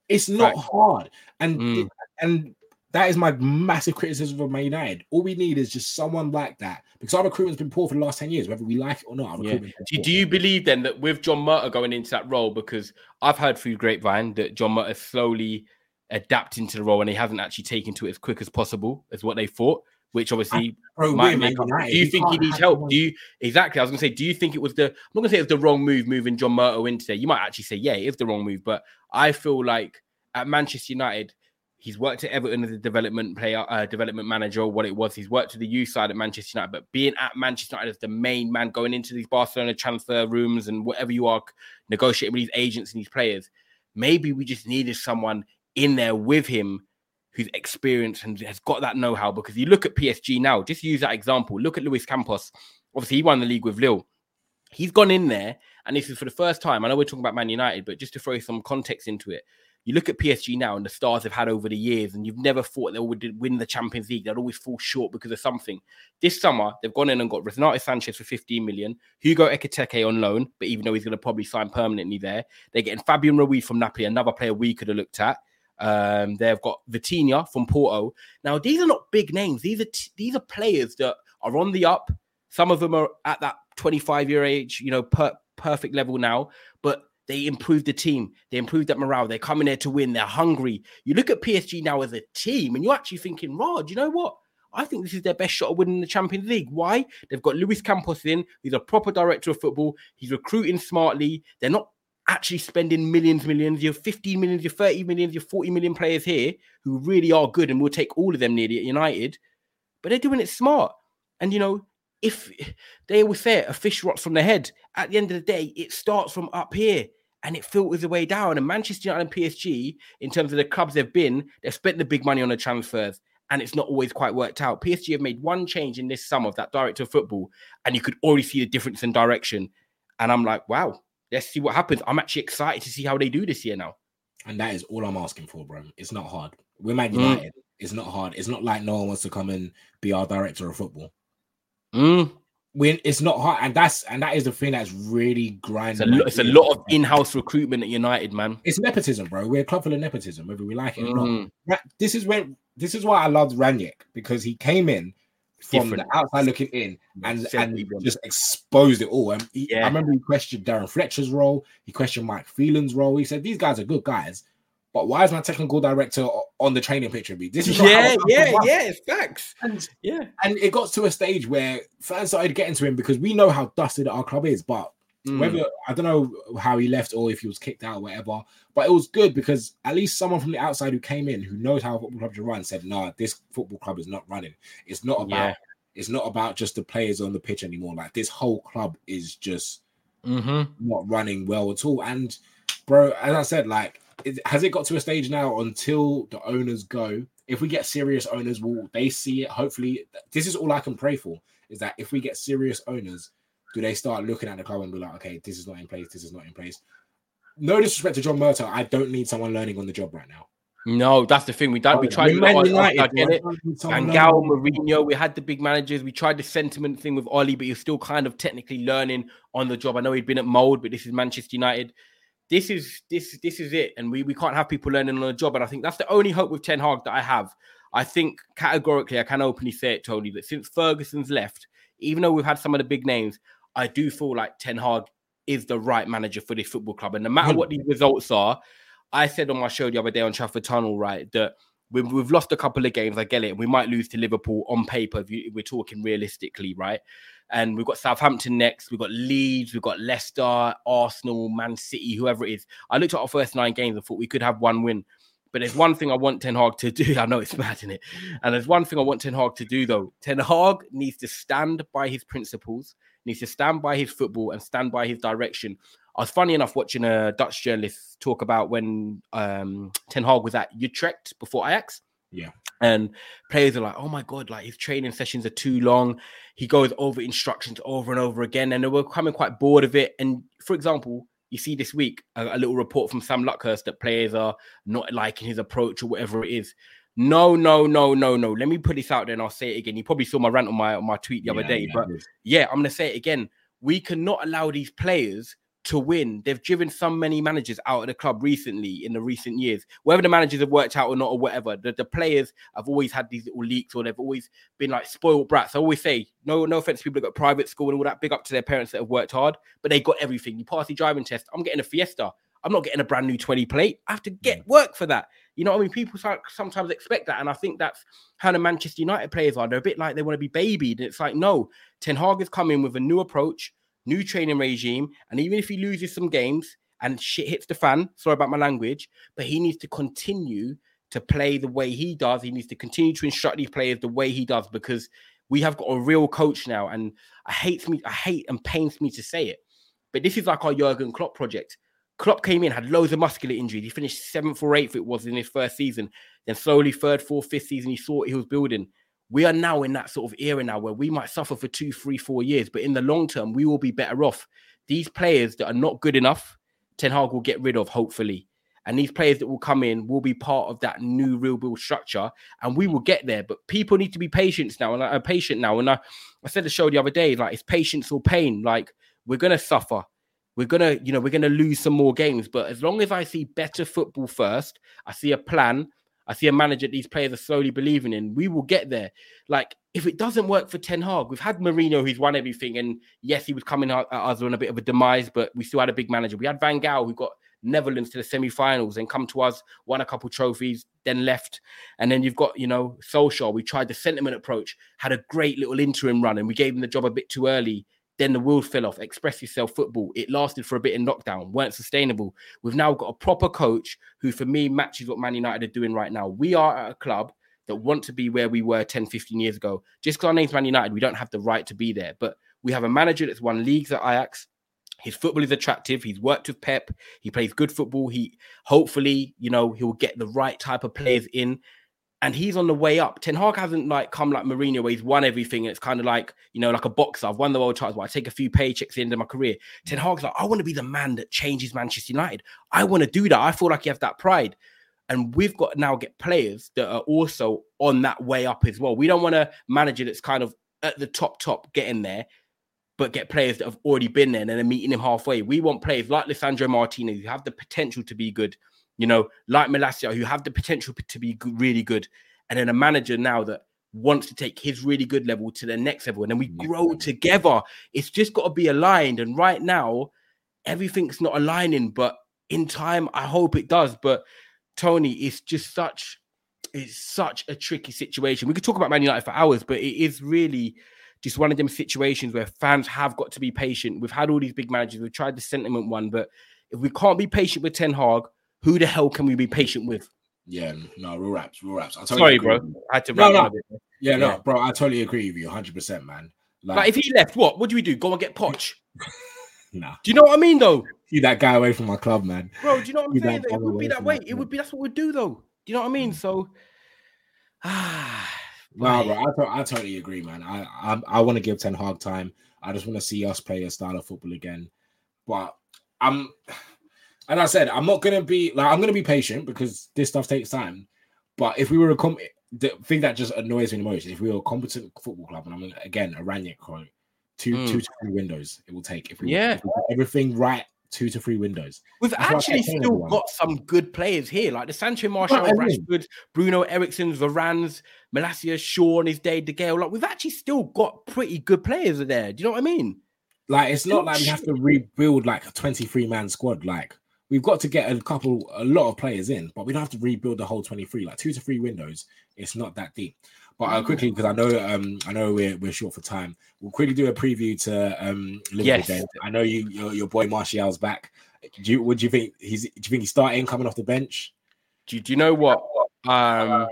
C: It's not right. hard. And mm. and that is my massive criticism of Man United. All we need is just someone like that because our recruitment's been poor for the last 10 years, whether we like it or not.
D: Yeah. Do, do, you believe then that with John Murtough going into that role, because I've heard through grapevine that John Murtough slowly adapting to the role and he hasn't actually taken to it as quick as possible as what they thought, which obviously Bro, might make up. Do you think he needs help? Do you exactly? I was gonna say, do you think it was the I'm not gonna say it was the wrong move moving John Murtough in today? You might actually say, yeah, it is the wrong move, but I feel like at Manchester United, he's worked at Everton as a development player, uh, development manager, or what it was. He's worked to the youth side at Manchester United, but being at Manchester United as the main man going into these Barcelona transfer rooms and whatever you are negotiating with these agents and these players, maybe we just needed someone in there with him who's experienced and has got that know-how. Because you look at PSG now, just use that example. Look at Luis Campos. Obviously, he won the league with Lille. He's gone in there, and this is for the first time. I know we're talking about Man United, but just to throw some context into it, you look at PSG now and the stars they've had over the years, and you've never thought they would win the Champions League. They'd always fall short because of something. This summer, they've gone in and got Renato Sanches for 15 million, Hugo Ekitike on loan, but even though he's going to probably sign permanently there, they're getting Fabian Ruiz from Napoli, another player we could have looked at. Um, they've got Vitinha from Porto. Now, these are not big names. These are t- these are players that are on the up. Some of them are at that 25 year age, you know, per- perfect level now. But they improved the team. They improved that morale. They're coming there to win. They're hungry. You look at PSG now as a team, and you're actually thinking, Rod, you know what? I think this is their best shot of winning the Champions League. Why? They've got Luis Campos in. He's a proper director of football. He's recruiting smartly. They're not actually spending millions, millions. You have 15 million, you 30 million, you 40 million players here who really are good and we'll take all of them nearly at United. But they're doing it smart. And you know, if they always say it, a fish rots from the head, at the end of the day, it starts from up here and it filters the way down. And Manchester United and PSG, in terms of the clubs they've been, they've spent the big money on the transfers and it's not always quite worked out. PSG have made one change in this summer of that director of football, and you could already see the difference in direction. And I'm like, wow, let's see what happens. I'm actually excited to see how they do this year now.
C: And that is all I'm asking for, bro. It's not hard. We're Man mm. United. Mm. It's not hard. It's not like no one wants to come and be our director of football.
D: Mm.
C: When it's not hard, and that's and that is the thing that's really grinding.
D: It's a, it's a lot of in-house recruitment at United, man.
C: It's nepotism, bro. We're a club full of nepotism, whether we like it or mm. not. This is when this is why I loved Rangnick because he came in from Different. the outside looking in and, and just exposed it all. And he, yeah. I remember he questioned Darren Fletcher's role, he questioned Mike Phelan's role. He said, These guys are good guys, but why is my technical director on the training picture? Me,
D: this is yeah, yeah, yeah, it's facts.
C: And, yeah, and it got to a stage where fans started getting to him because we know how dusted our club is, but Mm. Whether I don't know how he left or if he was kicked out or whatever, but it was good because at least someone from the outside who came in who knows how football clubs run said, "No, nah, this football club is not running. It's not about. Yeah. It's not about just the players on the pitch anymore. Like this whole club is just
D: mm-hmm.
C: not running well at all." And bro, as I said, like, it, has it got to a stage now until the owners go? If we get serious owners, will they see it? Hopefully, this is all I can pray for. Is that if we get serious owners do they start looking at the club and be like, okay, this is not in place, this is not in place? No disrespect to John Murtough, I don't need someone learning on the job right now.
D: No, that's the thing. We done. We tried. to United, I get it. Van Gaal, Mourinho. We had the big managers. We tried the sentiment thing with Ollie, but he's still kind of technically learning on the job. I know he'd been at Molde, but this is Manchester United. This is this this is it, and we we can't have people learning on the job. And I think that's the only hope with Ten Hag that I have. I think categorically, I can openly say it, Tony, that since Ferguson's left, even though we've had some of the big names, I do feel like Ten Hag is the right manager for this football club. And no matter what the results are, I said on my show the other day on Trafford Tunnel, right, that we've, we've lost a couple of games. I get it. We might lose to Liverpool on paper if, we're talking realistically, right? And we've got Southampton next. We've got Leeds. We've got Leicester, Arsenal, Man City, whoever it is. I looked at our first nine games and thought we could have one win. But there's one thing I want Ten Hag to [LAUGHS] do. I know it's bad in it. And there's one thing I want Ten Hag to do, though. Ten Hag needs to stand by his principles needs to stand by his football and stand by his direction. I was funny enough watching a Dutch journalist talk about when um, Ten Hag was at Utrecht before Ajax.
C: Yeah.
D: And players are like, oh my God, like his training sessions are too long. He goes over instructions over and over again. And they were coming quite bored of it. And for example, you see this week a, a little report from Sam Luckhurst that players are not liking his approach or whatever it is. No, no, no, no, no. Let me put this out there and I'll say it again. You probably saw my rant on my on my tweet the other day, yeah, but yeah, I'm gonna say it again. We cannot allow these players to win. They've driven so many managers out of the club recently in the recent years. Whether the managers have worked out or not, or whatever, the, the players have always had these little leaks, or they've always been like spoiled brats. I always say, no, no offense to people that got private school and all that. Big up to their parents that have worked hard, but they got everything. You pass the driving test. I'm getting a Fiesta. I'm not getting a brand new 20 plate. I have to get mm. work for that. You know what I mean? People sometimes expect that. And I think that's how the Manchester United players are. They're a bit like they want to be babied. And it's like, no, Ten Hag has come in with a new approach, new training regime. And even if he loses some games and shit hits the fan, sorry about my language, but he needs to continue to play the way he does. He needs to continue to instruct these players the way he does because we have got a real coach now. And I hate me, I hate and pains me to say it. But this is like our Jurgen Klopp project Klopp came in, had loads of muscular injuries. He finished seventh or eighth, it was in his first season. Then slowly, third, fourth, fifth season, he saw he was building. We are now in that sort of era now where we might suffer for two, three, four years, but in the long term, we will be better off. These players that are not good enough, Ten Hag will get rid of, hopefully. And these players that will come in will be part of that new real build structure, and we will get there. But people need to be patient now, and I'm patient now. And I, I said the show the other day, like it's patience or pain. Like we're gonna suffer we're gonna, you know, we're gonna lose some more games. But as long as I see better football first, I see a plan, I see a manager these players are slowly believing in, we will get there. Like if it doesn't work for Ten Hag, we've had Mourinho who's won everything, and yes, he was coming at us on a bit of a demise, but we still had a big manager. We had Van Gaal who got Netherlands to the semi-finals and come to us, won a couple trophies, then left. And then you've got, you know, Solskjaer. We tried the sentiment approach, had a great little interim run, and we gave him the job a bit too early. Then the wheels fell off. Express yourself football. It lasted for a bit in lockdown, weren't sustainable. We've now got a proper coach who, for me, matches what Man United are doing right now. We are at a club that want to be where we were 10, 15 years ago. Just because our name's Man United, we don't have the right to be there. But we have a manager that's won leagues at Ajax. His football is attractive. He's worked with Pep. He plays good football. He hopefully, you know, he'll get the right type of players in and he's on the way up. Ten Hag hasn't like come like Mourinho where he's won everything. It's kind of like you know, like a boxer. I've won the world titles, but I take a few paychecks at the end of my career. Ten Hag's like, I want to be the man that changes Manchester United. I want to do that. I feel like you have that pride. And we've got now get players that are also on that way up as well. We don't want a manager that's kind of at the top, top, getting there, but get players that have already been there and then meeting him halfway. We want players like Lisandro Martinez who have the potential to be good you know, like Malacia, who have the potential to be really good, and then a manager now that wants to take his really good level to the next level, and then we grow together. It's just got to be aligned. And right now, everything's not aligning, but in time, I hope it does. But Tony, it's just such it's such a tricky situation. We could talk about Man United for hours, but it is really just one of them situations where fans have got to be patient. We've had all these big managers. We've tried the sentiment one, but if we can't be patient with Ten Hag, who the hell can we be patient with?
C: Yeah, no, real raps, real raps.
D: I Sorry, bro. I had to
C: no, no. Yeah, no, bro. I totally agree with you, hundred percent, man.
D: Like, like, if he left, what? What do we do? Go and get Poch? [LAUGHS]
C: nah.
D: Do you know what I mean, though?
C: See that guy away from my club, man.
D: Bro, do you know what I'm saying? It would be that way. It would be that's what we'd do, though. Do you know what I mean? Mm. So, [SIGHS]
C: ah, no, bro. I, I totally agree, man. I I, I want to give Ten Hag time. I just want to see us play a style of football again. But I'm and I said I'm not gonna be like I'm gonna be patient because this stuff takes time. But if we were a com- the thing that just annoys me the most, if we were a competent football club, and I'm gonna, again a Rangnick quote, two mm. two to three windows it will take if we,
D: yeah
C: if we everything right. Two to three windows.
D: We've That's actually still everyone. got some good players here, like the Sancho Martial, Rashford, Bruno Eriksen, Varane's, Malacia, Shaw on his day, De Gea. Like we've actually still got pretty good players there. Do you know what I mean?
C: Like it's not like we have to rebuild like a 23 man squad. Like we've got to get a couple, a lot of players in, but we don't have to rebuild the whole 23. Like two to three windows, it's not that deep. But uh, quickly, because I know, um, I know we're, we're short for time. We'll quickly do a preview to um Liverpool yes. game. I know you, your, your boy Martial's back. Do you, what do you think? He's, do you think he's starting coming off the bench?
D: Do, do you know what? Um,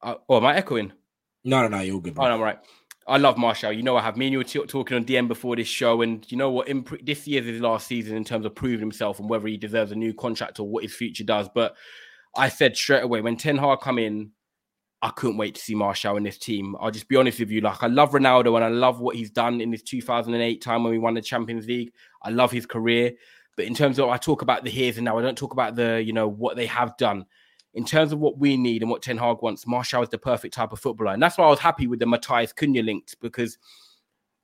D: uh, oh, am I echoing?
C: No, no, no, you're good.
D: Bro. Oh, no, I'm right. I love Martial. You know, I have me and you were t- talking on DM before this show, and you know what? Pre- this year's his last season in terms of proving himself and whether he deserves a new contract or what his future does. But I said straight away when Ten Hag come in, I couldn't wait to see Martial in this team. I'll just be honest with you. Like I love Ronaldo and I love what he's done in this 2008 time when we won the Champions League. I love his career, but in terms of I talk about the here's and now, I don't talk about the you know what they have done in terms of what we need and what Ten Hag wants, Martial is the perfect type of footballer. And that's why I was happy with the Matheus Cunha links because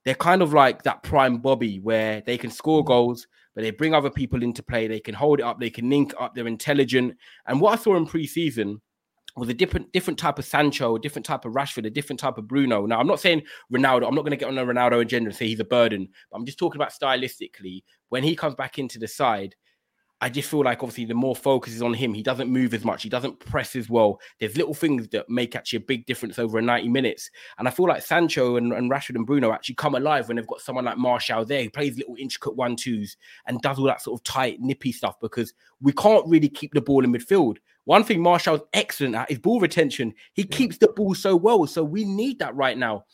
D: they're kind of like that prime Bobby where they can score goals, but they bring other people into play. They can hold it up, they can link up, they're intelligent. And what I saw in preseason was a different different type of Sancho, a different type of Rashford, a different type of Bruno. Now, I'm not saying Ronaldo, I'm not going to get on a Ronaldo agenda and say he's a burden, but I'm just talking about stylistically. When he comes back into the side, I just feel like obviously the more focus is on him, he doesn't move as much, he doesn't press as well. There's little things that make actually a big difference over 90 minutes. And I feel like Sancho and, and Rashford and Bruno actually come alive when they've got someone like Martial there who plays little intricate one twos and does all that sort of tight, nippy stuff because we can't really keep the ball in midfield. One thing Martial's excellent at is ball retention. He yeah. keeps the ball so well. So we need that right now.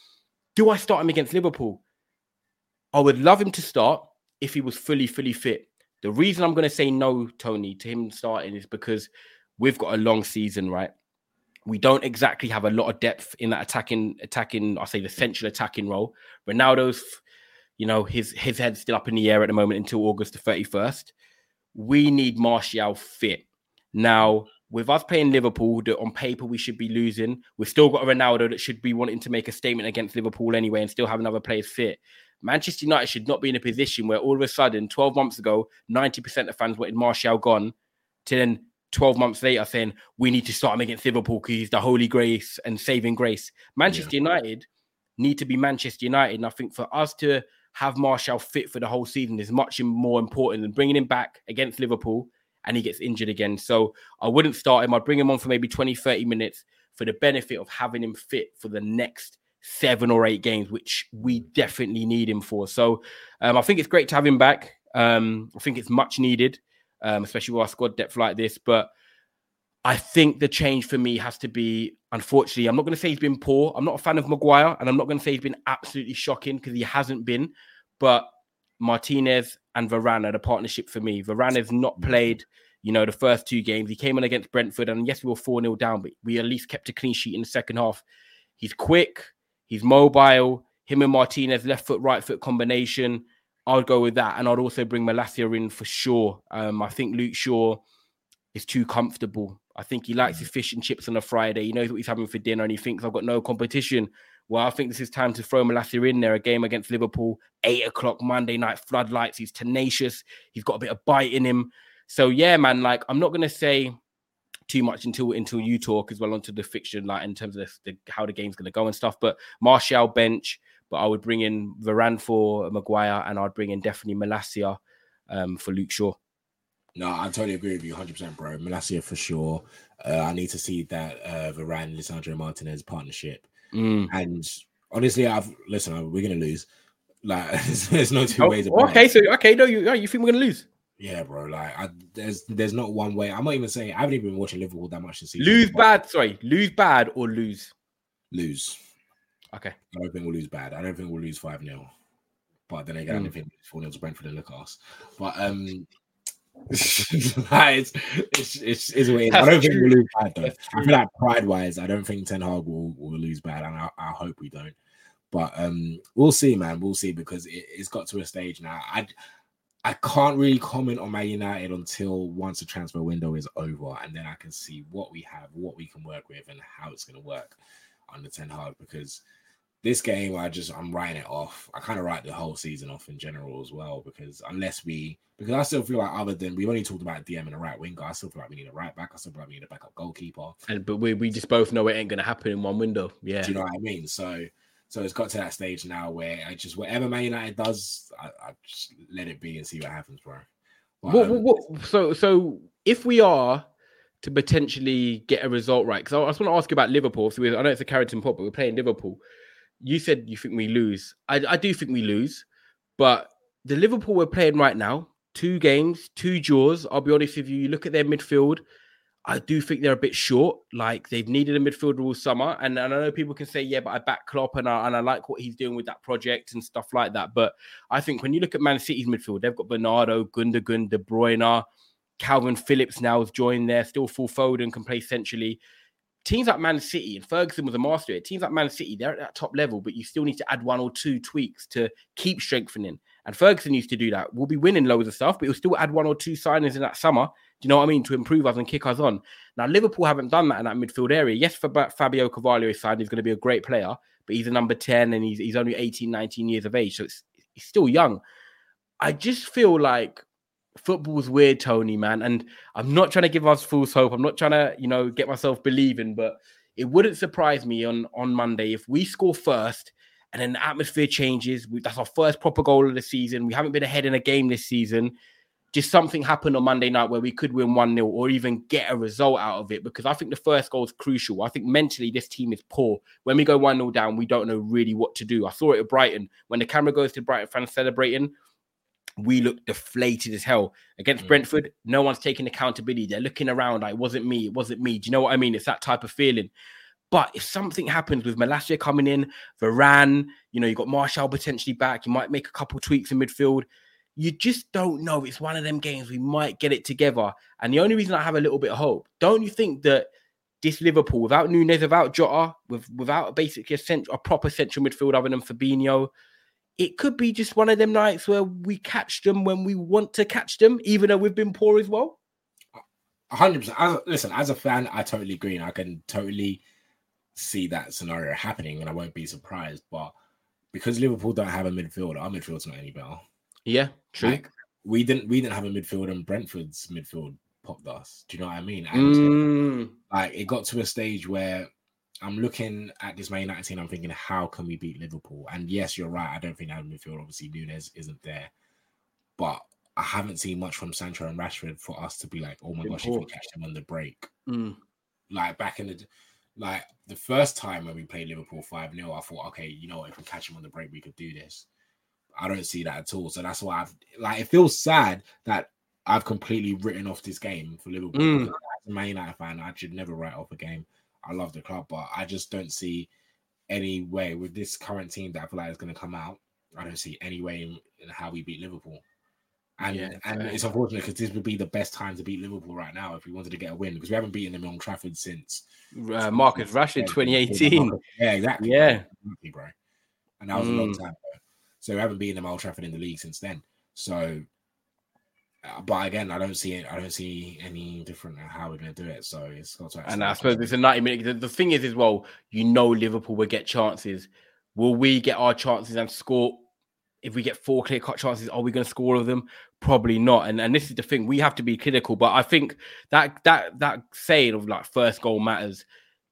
D: Do I start him against Liverpool? I would love him to start if he was fully, fully fit. The reason I'm going to say no, Tony, to him starting is because we've got a long season, right? We don't exactly have a lot of depth in that attacking, attacking. I say the central attacking role. Ronaldo's, you know, his his head's still up in the air at the moment until August the 31st. We need Martial fit. Now, with us playing Liverpool, that on paper we should be losing. We've still got a Ronaldo that should be wanting to make a statement against Liverpool anyway, and still have another player fit. Manchester United should not be in a position where all of a sudden, 12 months ago, 90% of fans wanted Martial gone, to then 12 months later saying we need to start him against Liverpool because he's the holy grace and saving grace. Manchester yeah. United need to be Manchester United. And I think for us to have Martial fit for the whole season is much more important than bringing him back against Liverpool and he gets injured again. So I wouldn't start him. I'd bring him on for maybe 20, 30 minutes for the benefit of having him fit for the next seven or eight games, which we definitely need him for. So um, I think it's great to have him back. Um, I think it's much needed, um, especially with our squad depth like this. But I think the change for me has to be, unfortunately, I'm not going to say he's been poor. I'm not a fan of Maguire, and I'm not going to say he's been absolutely shocking because he hasn't been. But Martinez and Varane are the partnership for me. Varane has not played, you know, the first two games. He came in against Brentford, and yes, we were 4 0 down, but we at least kept a clean sheet in the second half. He's quick, He's mobile. Him and Martinez, left foot, right foot combination. I would go with that. And I'd also bring Malacia in for sure. Um, I think Luke Shaw is too comfortable. I think he likes his fish and chips on a Friday. He knows what he's having for dinner and he thinks I've got no competition. Well, I think this is time to throw Malacia in there. A game against Liverpool, eight o'clock Monday night, floodlights. He's tenacious. He's got a bit of bite in him. So yeah, man. Like I'm not gonna say too much until until you talk as well onto the fiction, like in terms of the, the, how the game's going to go and stuff. But Martial bench, but I would bring in Varane for Maguire, and I'd bring in definitely Malacia um, for Luke Shaw.
C: No, I totally agree with you, hundred percent, bro. Malacia for sure. Uh, I need to see that uh, Varane, Lisandro Martinez partnership,
D: mm.
C: and honestly, I've listen. We're gonna lose. Like, [LAUGHS] there's no two oh, ways
D: about okay, it. Okay, so okay, no, you you think we're gonna lose?
C: Yeah, bro. Like, I, there's there's not one way. I'm not even saying I haven't even been watching Liverpool that much this season.
D: Lose bad. Sorry, lose bad or lose.
C: Lose.
D: Okay.
C: I don't think we'll lose bad. I don't think we'll lose five 0 But then again, mm. I don't think four 0 to Brentford and Lucas. But um, [LAUGHS] it's, it's, it's, it's, I don't think we'll lose bad though. I feel like pride wise, I don't think Ten Hag will, will lose bad, and I, I hope we don't. But um, we'll see, man. We'll see because it, has got to a stage now. I I can't really comment on Man United until once the transfer window is over, and then I can see what we have, what we can work with, and how it's going to work under Ten Hag. Because this game, I just I'm writing it off. I kind of write the whole season off in general as well. Because unless we, because I still feel like other than we've only talked about DM and a right winger, I still feel like we need a right back. I still feel like we need a backup goalkeeper.
D: And but we we just both know it ain't going to happen in one window. Yeah,
C: do you know what I mean? So so it's got to that stage now where I just whatever Man United does, I, I just let it be and see what happens, bro.
D: But, what, um, what, what, so so if we are to potentially get a result right, because I, I just want to ask you about Liverpool. So I know it's a Carrington pot, but we're playing Liverpool. You said you think we lose. I, I do think we lose, but the Liverpool we're playing right now, two games, two draws. I'll be honest with you. You look at their midfield I do think they're a bit short. Like they've needed a midfielder all summer, and, and I know people can say, "Yeah, but I back Klopp and I and I like what he's doing with that project and stuff like that." But I think when you look at Man City's midfield, they've got Bernardo, Gundogan, De Bruyne, Kalvin Phillips now has joined there. Still full Foden can play centrally. Teams like Man City and Ferguson was a master at Teams like Man City, they're at that top level, but you still need to add one or two tweaks to keep strengthening. And Ferguson used to do that. We'll be winning loads of stuff, but he'll still add one or two signings in that summer. Do you know what I mean? To improve us and kick us on. Now, Liverpool haven't done that in that midfield area. Yes, for Fabio is signed. he's going to be a great player, but he's a number 10 and he's, he's only 18, 19 years of age. So he's still young. I just feel like football's weird, Tony, man. And I'm not trying to give us false hope. I'm not trying to, you know, get myself believing, but it wouldn't surprise me on on Monday if we score first and then the atmosphere changes. We, that's our first proper goal of the season. We haven't been ahead in a game this season. Just something happened on Monday night where we could win 1 0 or even get a result out of it because I think the first goal is crucial. I think mentally this team is poor. When we go 1 0 down, we don't know really what to do. I saw it at Brighton. When the camera goes to Brighton fans celebrating, we look deflated as hell against mm. Brentford. No one's taking accountability. They're looking around like, it wasn't me, it wasn't me. Do you know what I mean? It's that type of feeling. But if something happens with Malacia coming in, Varane, you know, you've got Martial potentially back, you might make a couple tweaks in midfield. You just don't know. It's one of them games we might get it together. And the only reason I have a little bit of hope, don't you think that this Liverpool, without Nunez, without Jota, with without basically a, cent- a proper central midfield other than Fabinho, it could be just one of them nights where we catch them when we want to catch them, even though we've been poor as well.
C: hundred percent. Listen, as a fan, I totally agree, and I can totally see that scenario happening, and I won't be surprised. But because Liverpool don't have a midfield, our midfield's not any better.
D: Yeah, true.
C: Like, we didn't we didn't have a midfield, and Brentford's midfield popped us. Do you know what I mean? And
D: mm.
C: like it got to a stage where I'm looking at this Man United team. I'm thinking, how can we beat Liverpool? And yes, you're right. I don't think that midfield. Obviously, Nunez isn't there, but I haven't seen much from Sancho and Rashford for us to be like, oh my gosh, if we catch them on the break,
D: mm.
C: like back in the like the first time when we played Liverpool 5 0, I thought, okay, you know, if we catch them on the break, we could do this. I don't see that at all. So that's why I've like it feels sad that I've completely written off this game for Liverpool.
D: Mm.
C: As a Man United fan, I should never write off a game. I love the club, but I just don't see any way with this current team that I feel like is going to come out. I don't see any way in, in how we beat Liverpool. And yeah, and it's unfortunate because this would be the best time to beat Liverpool right now if we wanted to get a win because we haven't beaten them on Trafford since
D: uh, Marcus Rashford 2018.
C: Yeah, exactly.
D: Yeah,
C: exactly, bro. And that was mm. a long mm. time ago. So we haven't beaten them Old Trafford in the league since then. So, uh, but again, I don't see it. I don't see any different how we're going to do it. So it's got to.
D: And I suppose it's a 90 minute. The, the thing is, as well, you know, Liverpool will get chances. Will we get our chances and score if we get four clear cut chances, are we going to score all of them? Probably not. And and this is the thing, we have to be clinical. But I think that that that saying of like first goal matters,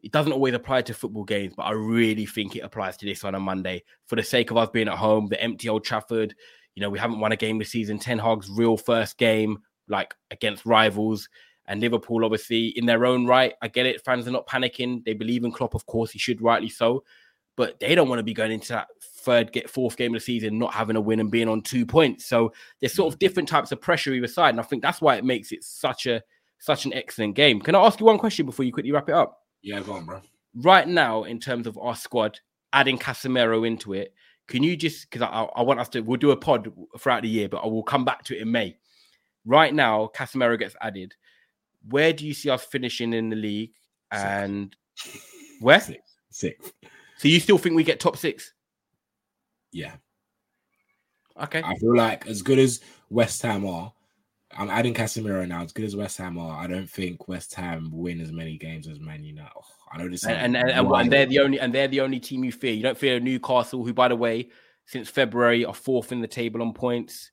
D: it doesn't always apply to football games, but I really think it applies to this one on Monday for the sake of us being at home, the empty Old Trafford. You know, we haven't won a game this season. Ten Hag's real first game, like against rivals. And Liverpool, obviously, in their own right, I get it. Fans are not panicking. They believe in Klopp, of course. He should, rightly so but they don't want to be going into that third, get fourth game of the season, not having a win and being on two points. So there's sort of different types of pressure either side, and I think that's why it makes it such a such an excellent game. Can I ask you one question before you quickly wrap it up?
C: Yeah, go on, bro.
D: Right now, in terms of our squad, adding Casemiro into it, can you just because I, I want us to we'll do a pod throughout the year, but I will come back to it in May. Right now, Casemiro gets added. Where do you see us finishing in the league? And Six. where?
C: Six. Six.
D: So you still think we get top six?
C: Yeah.
D: Okay.
C: I feel like as good as West Ham are, I'm adding Casemiro now. As good as West Ham are, I don't think West Ham win as many games as Man United. Oh, I know this,
D: and and, and, and, they're the only and they're the only team you fear. You don't fear Newcastle, who, by the way, since February are fourth in the table on points.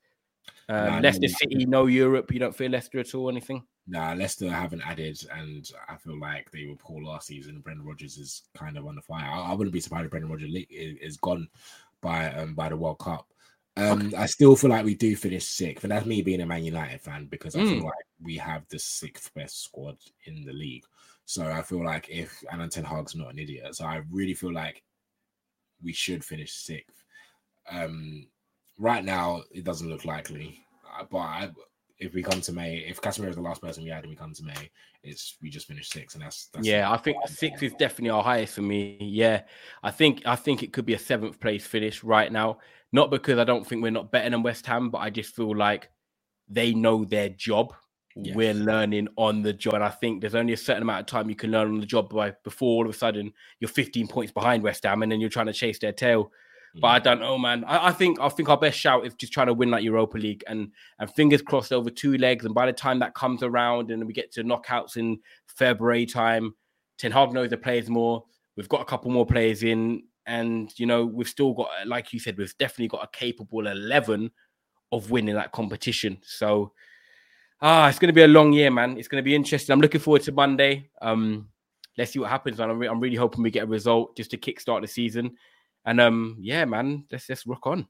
D: Um, nah, Leicester City, no Europe. You don't fear Leicester at all? Anything?
C: Nah, Leicester haven't added, and I feel like they were poor last season. Brendan Rodgers is kind of on the fire. I, I wouldn't be surprised if Brendan Rodgers is, is gone by um by the World Cup. Um, okay. I still feel like we do finish sixth, and that's me being a Man United fan because I mm. feel like we have the sixth best squad in the league. So I feel like if Alan Ten Hag's not an idiot, so I really feel like we should finish sixth. Um, right now, it doesn't look likely, uh, but I, if we come to May, if Casemiro is the last person we add and we come to May, it's we just finished sixth, and that's, that's
D: yeah. I think sixth is definitely our highest for me. Yeah, I think I think it could be a seventh place finish right now. Not because I don't think we're not better than West Ham, but I just feel like they know their job. Yes. We're learning on the job, and I think there's only a certain amount of time you can learn on the job by before all of a sudden you're 15 points behind West Ham, and then you're trying to chase their tail. But I mm. don't know, man. I, I, think I think our best shout is just trying to win that Europa League and and fingers crossed over two legs. And by the time that comes around and we get to knockouts in February time, Ten Hag knows the players more. We've got a couple more players in, and you know we've still got, like you said, we've definitely got a capable eleven of winning that competition. So Ah, it's going to be a long year, man. It's going to be interesting. I'm looking forward to Monday. Um, let's see what happens, man. I'm, re- I'm really hoping we get a result just to kickstart the season. And um, yeah, man, let's just rock on.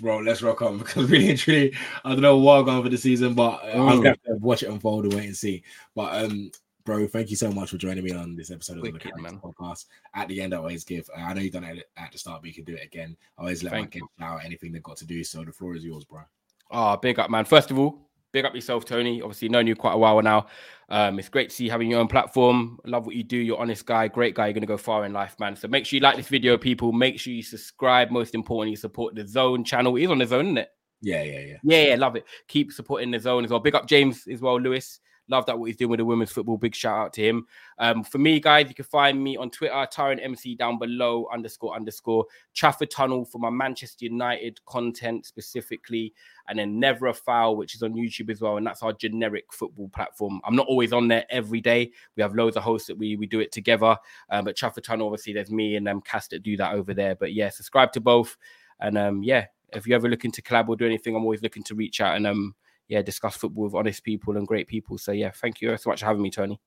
C: Bro, let's rock on [LAUGHS] because really and truly, I don't know what going for the season, but I'm
D: Mm.
C: have to watch it unfold and wait and see. But um, bro, thank you so much for joining me on this episode of the
D: Wicked,
C: Mechanics
D: man.
C: podcast. At the end, I always give. Uh, I know you done it at the start, but you can do it again. I always let
D: Thank
C: my kids out anything they've got to do. So the floor is yours, bro.
D: Ah, big up, man. First of all, big up yourself, Tony. Obviously, known you quite a while now. Um, it's great to see you having your own platform. Love what you do. You're honest guy, great guy. You're gonna go far in life, man. So make sure you like this video, people. Make sure you subscribe. Most importantly, support the Zone channel. He's on the Zone, isn't it?
C: Yeah, yeah, yeah.
D: Yeah, yeah, love it. Keep supporting the zone as well. Big up James as well, Lewis. Love that what he's doing with the women's football. Big shout out to him. Um, for me, guys, you can find me on Twitter, Tyrone MC down below, underscore underscore Trafford Tunnel for my Manchester United content specifically, and then Never a Foul, which is on YouTube as well, and that's our generic football platform. I'm not always on there every day. We have loads of hosts that we we do it together. Um, but Trafford Tunnel, obviously, there's me and um Cass that do that over there. But yeah, subscribe to both, and um yeah, if you're ever looking to collab or do anything, I'm always looking to reach out and um yeah, discuss football with honest people and great people. So yeah, thank you so much for having me, Tony.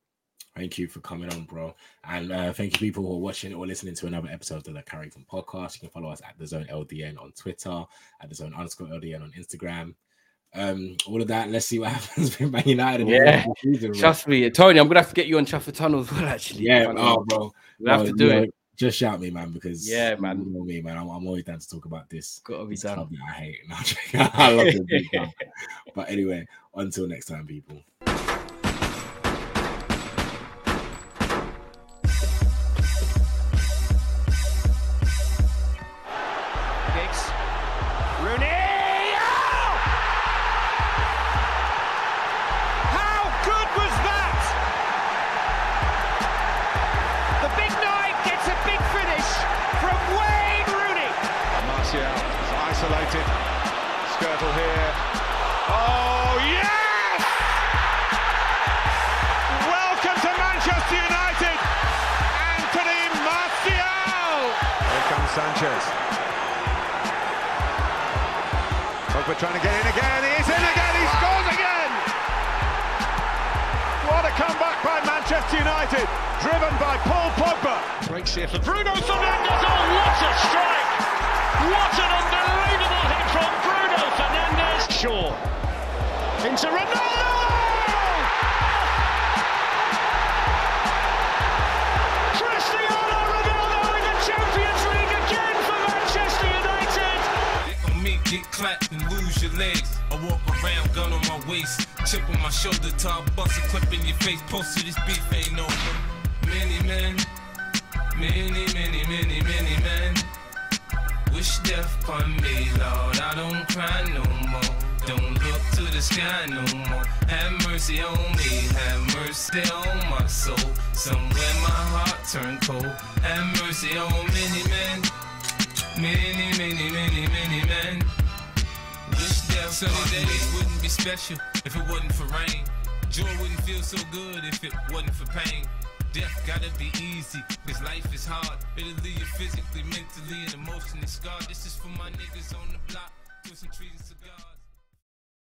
C: Thank you for coming on, bro. And uh, thank you, people who are watching or listening to another episode of the Carrington podcast. You can follow us at the Zone LDN on Twitter, at the Zone underscore LDN on Instagram. Um, all of that. Let's see what [LAUGHS] happens with Man United.
D: Yeah.
C: rest of the season.
D: Trust me, Tony. I'm gonna have to get you on Trafford Tunnel as well. Actually,
C: yeah, oh, bro.
D: we have to do it.
C: Just shout me, man, because
D: Yeah, man.
C: you know me, man. I'm, I'm always down to talk about this.
D: Got to be
C: this
D: done.
C: I hate. [LAUGHS] No, I'm joking. [LAUGHS] I love this [LAUGHS] big. But anyway, until next time, people.
A: Giggs. Rooney!
E: Skirtle here. Oh, yes! Welcome to Manchester United, Anthony Martial! Here comes Sanchez. Pogba trying to get in again. He's in again. He scores again. What a comeback by Manchester United, driven by Paul Pogba.
A: Breaks here for Bruno Fernandes. Oh, what a strike! What an unbelievable Shaw. Into Ronaldo! Cristiano Ronaldo in the Champions League again for Manchester United.
B: Get on me, get clapped and lose your legs. I walk around, gun on my waist, chip on my shoulder, top bust a clip in your face. Posted this beef ain't over. Many men, Mercy on many men. Many, many, many, many men. Wish that sunny days wouldn't be special if it wasn't for rain. Joy wouldn't feel so good if it wasn't for pain. Death gotta be easy, cause life is hard. It'll leave you physically, mentally, and emotionally scarred. This is for my niggas on the block, with some trees and cigars.